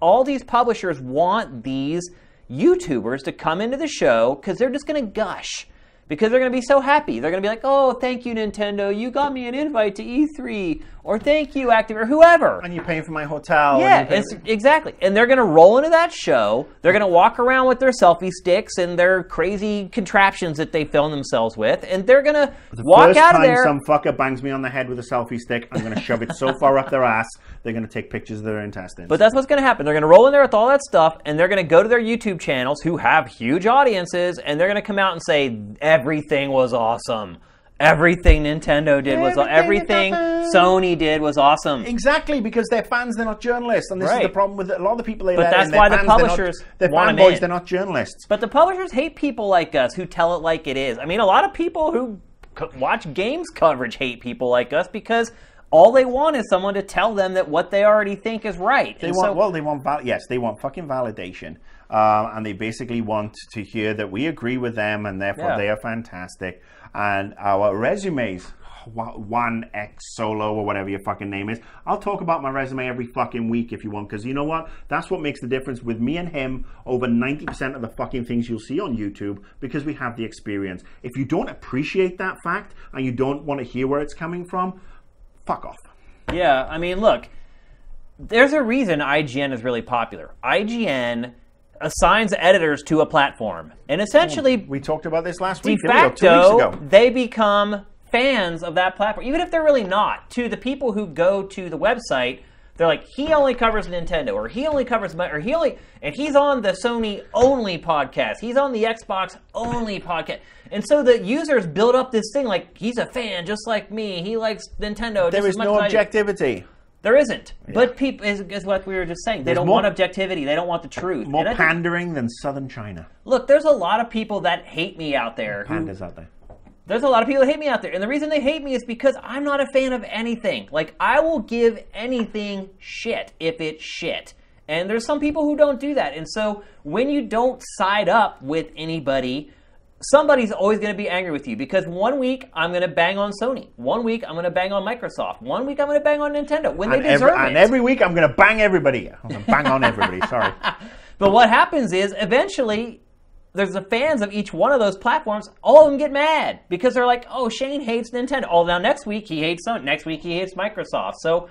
all these publishers want these YouTubers to come into the show because they're just going to gush. Because they're going to be so happy. They're going to be like, oh, thank you, Nintendo. You got me an invite to E3. Or thank you, Active, or whoever. And you're paying for my hotel. Yeah, and it's, paying- exactly. And they're going to roll into that show. They're going to walk around with their selfie sticks and their crazy contraptions that they film themselves with. And they're going to walk out of time there. some fucker bangs me on the head with a selfie stick, I'm going to shove it so far up their ass, they're going to take pictures of their intestines. But that's what's going to happen. They're going to roll in there with all that stuff, and they're going to go to their YouTube channels, who have huge audiences, and they're going to come out and say everything was awesome. Everything Nintendo did was Everything everything Sony did was awesome. Exactly, because they're fans, they're not journalists, and this is the problem with a lot of the people they But that's in. Why the fans, they're not- publishers they're fanboys, they're not journalists. But the publishers hate people like us who tell it like it is. I mean, a lot of people who watch games coverage hate people like us because all they want is someone to tell them that what they already think is right. They And want so- well, they want val- yes, they want fucking validation, um, and they basically want to hear that we agree with them, and therefore Yeah. they are fantastic. And our resumes, one X solo or whatever your fucking name is. I'll talk about my resume every fucking week if you want, because you know what? That's what makes the difference with me and him over ninety percent of the fucking things you'll see on YouTube, because we have the experience. If you don't appreciate that fact and you don't want to hear where it's coming from, fuck off. Yeah, I mean, look, there's a reason IGN is really popular. IGN assigns editors to a platform, and essentially, hmm. We talked about this last de week. Here we go, two weeks facto, ago. they become fans of that platform, even if they're really not. To the people who go to the website, they're like, he only covers Nintendo, or he only covers, or he only, and he's on the Sony only podcast. He's on the Xbox only podcast, and so the users build up this thing like he's a fan just like me. He likes Nintendo. There just is as much no as I do." objectivity. There isn't. But people is, is what we were just saying. They There's don't more- want objectivity. They don't want the truth. More And I think- pandering than southern China. look, there's a lot of people that hate me out there. who- out there. there's a lot of people that hate me out there. And the reason they hate me is because I'm not a fan of anything. Like, I will give anything shit if it's shit. And there's some people who don't do that. And so when you don't side up with anybody, somebody's always going to be angry with you because one week I'm going to bang on Sony. One week I'm going to bang on Microsoft. One week I'm going to bang on Nintendo when And they every, deserve and every week I'm going to bang everybody. I'm going to bang on everybody. Sorry. But what happens is eventually there's the fans of each one of those platforms. All of them get mad because they're like, "Oh, Shane hates Nintendo." Oh, now next week he hates Sony. Next week he hates Microsoft. So,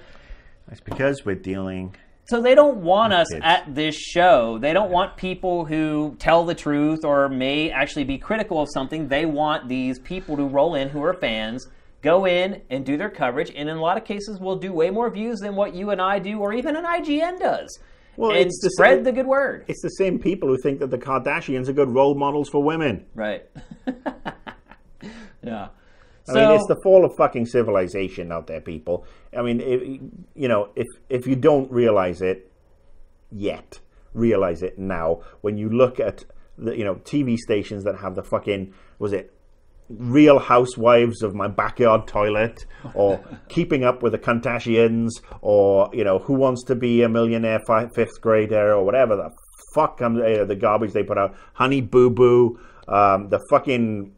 It's because we're dealing. So they don't want us Kids. at this show. They don't want people who tell the truth or may actually be critical of something. They want these people to roll in who are fans. Go in and do their coverage, and in a lot of cases, will do way more views than what you and I do, or even an IGN does. Well, and it's the spread same- the good word. It's the same people who think that the Kardashians are good role models for women. Right. yeah. I mean, it's the fall of fucking civilization out there, people. I mean, if, you know, if if you don't realize it yet, realize it now. When you look at the you know TV stations that have the fucking was it Real Housewives of my backyard toilet, or Keeping Up with the Kardashians, or you know Who Wants to Be a Millionaire fi- Fifth Grader, or whatever the fuck comes uh, the garbage they put out. Honey Boo Boo, um, the fucking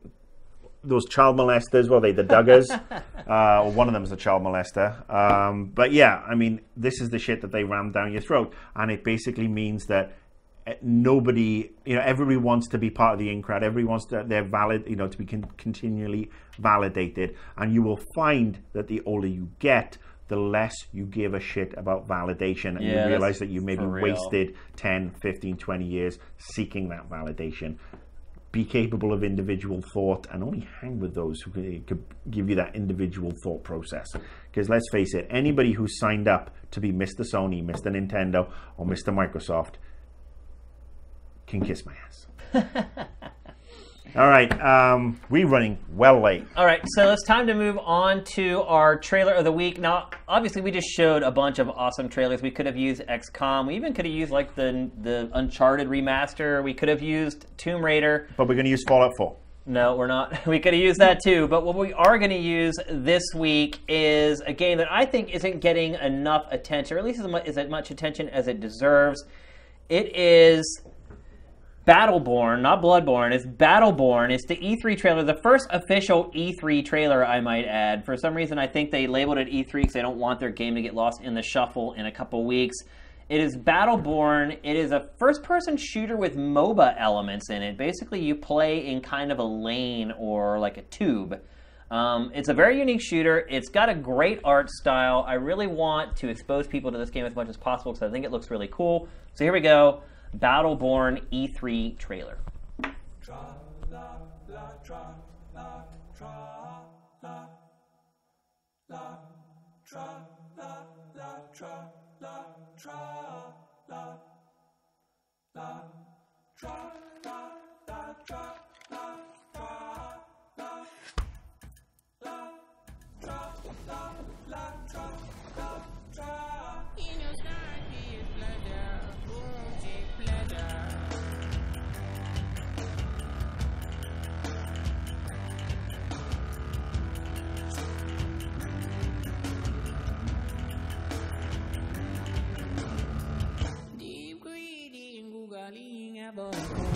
those child molesters, well, they the Duggars, uh, or one of them is a child molester. Um, but yeah, I mean, this is the shit that they ram down your throat, and it basically means that uh, nobody, you know, everybody wants to be part of the in crowd. Everybody wants to, they're valid, you know, to be con- continually validated, and you will find that the older you get. The less you give a shit about validation, and Yeah, you realize that you maybe wasted 10, 15, 20 years seeking that validation be capable of individual thought and only hang with those who could give you that individual thought process. Because let's face it, anybody who's signed up to be Mr. Sony, Mr. Nintendo, or Mr. Microsoft can kiss my ass. All right, um, we're running well late. All right, so it's time to move on to our trailer of the week. Now, obviously, we just showed a bunch of awesome trailers. We could have used XCOM. We even could have used like the the Uncharted remaster. We could have used Tomb Raider. But we're going to use Fallout 4. No, we're not. We could have used that too. But what we are going to use this week is a game that I think isn't getting enough attention, or at least as much, as much attention as it deserves. It is Battleborn, not Bloodborne. It's Battleborn. It's the E3 trailer, the first official E3 trailer, I might add. For some reason, I think they labeled it E3 because they don't want their game to get lost in the shuffle in a couple weeks. It is Battleborn. It is a first person shooter with MOBA elements in it. Basically, you play in kind of a lane or like a tube. Um, it's a very unique shooter. It's got a great art style. I really want to expose people to this game as much as possible because I think it looks really cool. So here we go Battleborn E3 trailer. Deep googling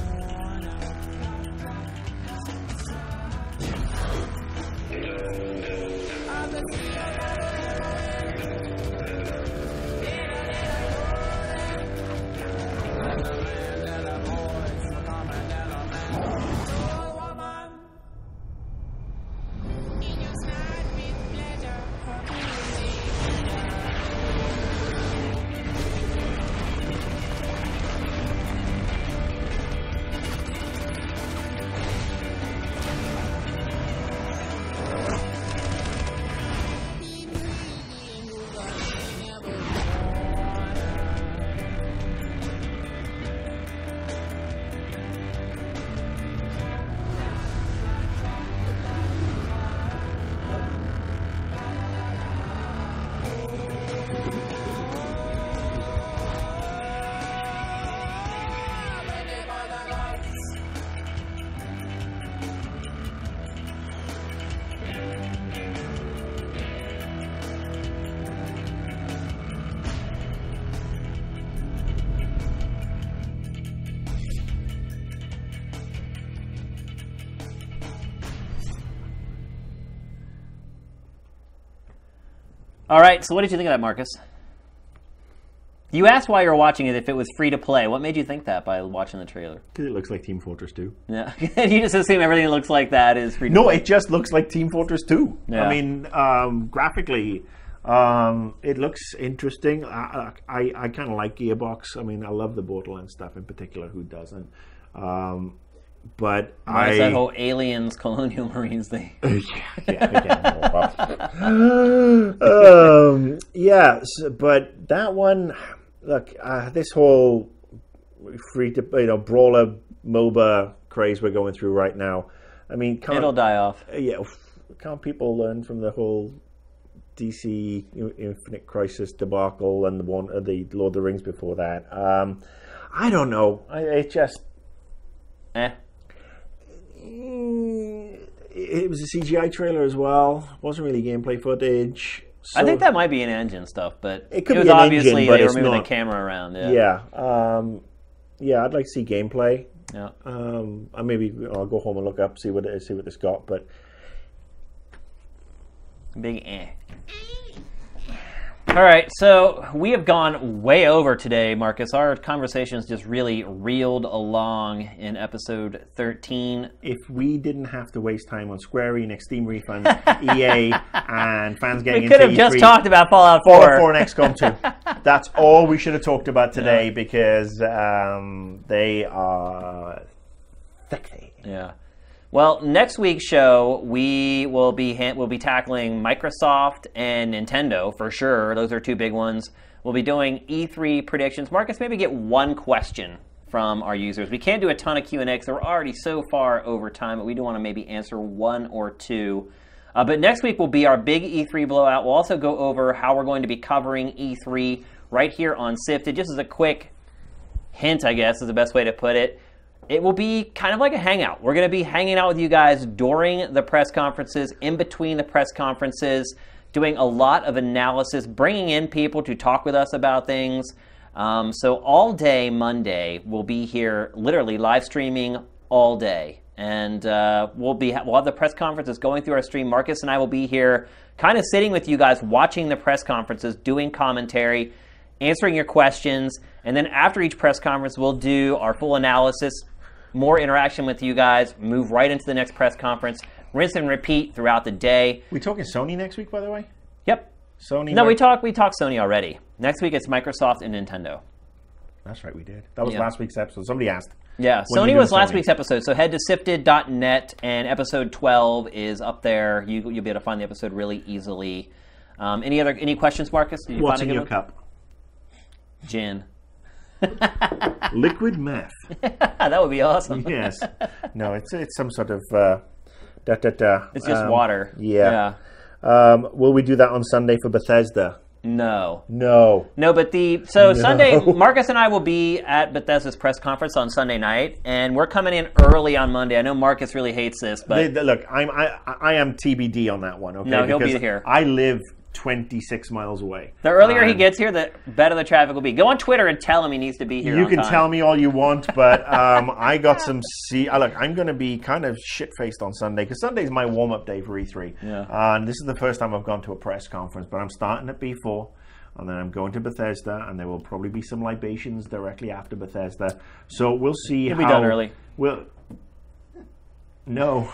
All right, so what did you think of that, Marcus? You asked why you were watching it if it was free to play. What made you think that by watching the trailer? Because it looks like Team Fortress 2. Yeah, you just assume everything that looks like that is free. To No, play. it just looks like Team Fortress 2. Yeah. I mean, um, graphically, um, it looks interesting. I, I, I kind of like Gearbox. I mean, I love the Borderlands stuff in particular. Who doesn't? Um, but I It's that whole aliens, colonial marines thing. yeah, again, um, yes, but that one, look, uh, this whole free to you know brawler MOBA craze we're going through right now. I mean, can't, It'll die off. yeah, can't people learn from the whole DC Infinite Crisis debacle and the one uh, the Lord of the Rings before that? Um, I don't know. I, it just Eh. Mm, it was a CGI trailer as well. wasn't really gameplay footage. I think that might be an engine stuff, but It could was be an obviously engine, but they were moving not. the camera around. Yeah. Yeah, um, yeah. I'd like to see gameplay. Yeah. Um, I maybe I'll go home and look up see what it, see what it's got. But Big eh. All right, so we have gone way over today, Marcus. Our conversations just really reeled along in episode 13. if we didn't have to waste time on Square Enix, Steam refunds, EA, and fans getting We could have just E3, talked about Fallout 4. Fallout 4 and XCOM 2. That's all we should have talked about today because um, they are sexy. Yeah. Well, next week's show we will be ha- we'll be tackling Microsoft and Nintendo for sure. Those are two big ones. We'll be doing E3 predictions. Marcus, maybe get one question from our users. We can't do a ton of Q and A because we're already so far over time, but we do want to maybe answer one or two. Uh, but next week will be our big E3 blowout. We'll also go over how we're going to be covering E3 right here on Sifted. Just as a quick hint, I guess is the best way to put it. It will be kind of like a hangout. We're going to be hanging out with you guys during the press conferences, in between the press conferences, doing a lot of analysis, bringing in people to talk with us about things. Um, so, all day Monday, we'll be here literally live streaming all day. And uh, we'll be we'll have the press conferences going through our stream. Marcus and I will be here, kind of sitting with you guys, watching the press conferences, doing commentary answering your questions. And then after each press conference, we'll do our full analysis, more interaction with you guys, move right into the next press conference, rinse and repeat throughout the day. We talking Sony next week, by the way? Yep. Sony. No, we mic- talked we talked Sony already. Next week it's Microsoft and Nintendo. That's right, we did. That was Yeah. last week's episode. Somebody asked. Yeah, Sony was last Sony. week's episode. So head to sifted.net and episode 12 is up there. You, you'll be able to find the episode really easily. Um, any other any questions, Marcus? Did you What's find in a your one? cup? Gin. Liquid meth. that would be awesome. Yes. no, it's it's some sort of uh, da da da. It's just um, water. Yeah. Um, will we do that on Sunday for Bethesda? No. No. No, but the so Sunday, Marcus and I will be at Bethesda's press conference on Sunday night, and we're coming in early on Monday. I know Marcus really hates this, but They- they- look, I'm I, I am TBD on that one. Okay, No, he'll be here. I live 26 miles away. the earlier he gets here, the better the traffic will be. Go on Twitter and tell him he needs to be here. You can time. tell me all you want, but um, I got some. See, uh, look, I'm going to be kind of shit faced on Sunday because Sunday's my warm up day for E3. Yeah. Uh, and this is the first time I've gone to a press conference, but I'm starting at B4, and then I'm going to Bethesda, and there will probably be some libations directly after Bethesda. So we'll see. How, be done early. Well, no,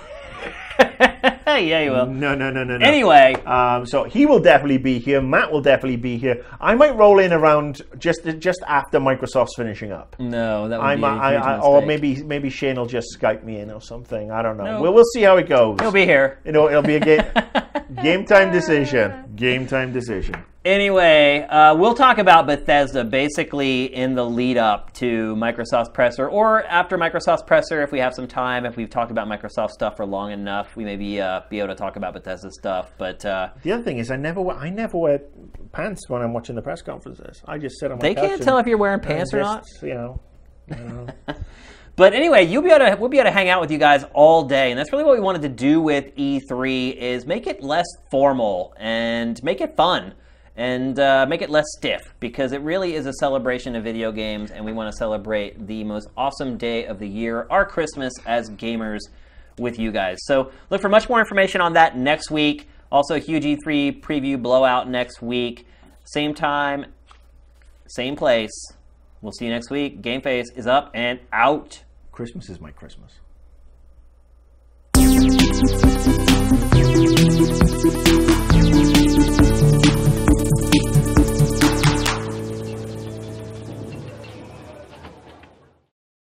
yeah, you will. no, no, no, no, no. Anyway, Um, so he will definitely be here. Matt will definitely be here. I might roll in around just just after Microsoft's finishing up. no, that would I'm, be a I, huge I, or maybe maybe Shane will just Skype me in or something. I don't know. No. We'll, we'll see how it goes. he'll be here. You know, it'll be a game game time decision. Game time decision. Anyway, uh, we'll talk about Bethesda basically in the lead up to Microsoft's presser, or after Microsoft's presser if we have some time. If we've talked about Microsoft stuff for long enough, we may be, uh, be able to talk about Bethesda stuff. But uh, The other thing is, I never wear, I never wear pants when I'm watching the press conferences. I just sit on my they can't tell if you're wearing pants or not. You know. you know. But anyway, you'll be able to we'll be able to hang out with you guys all day, and that's really what we wanted to do with E3 is make it less formal and make it fun and uh, make it less stiff because it really is a celebration of video games, and we want to celebrate the most awesome day of the year, our Christmas as gamers, with you guys. So look for much more information on that next week. Also, a huge E3 preview blowout next week, same time, same place. We'll see you next week. GameFace is up and out. Christmas is my Christmas.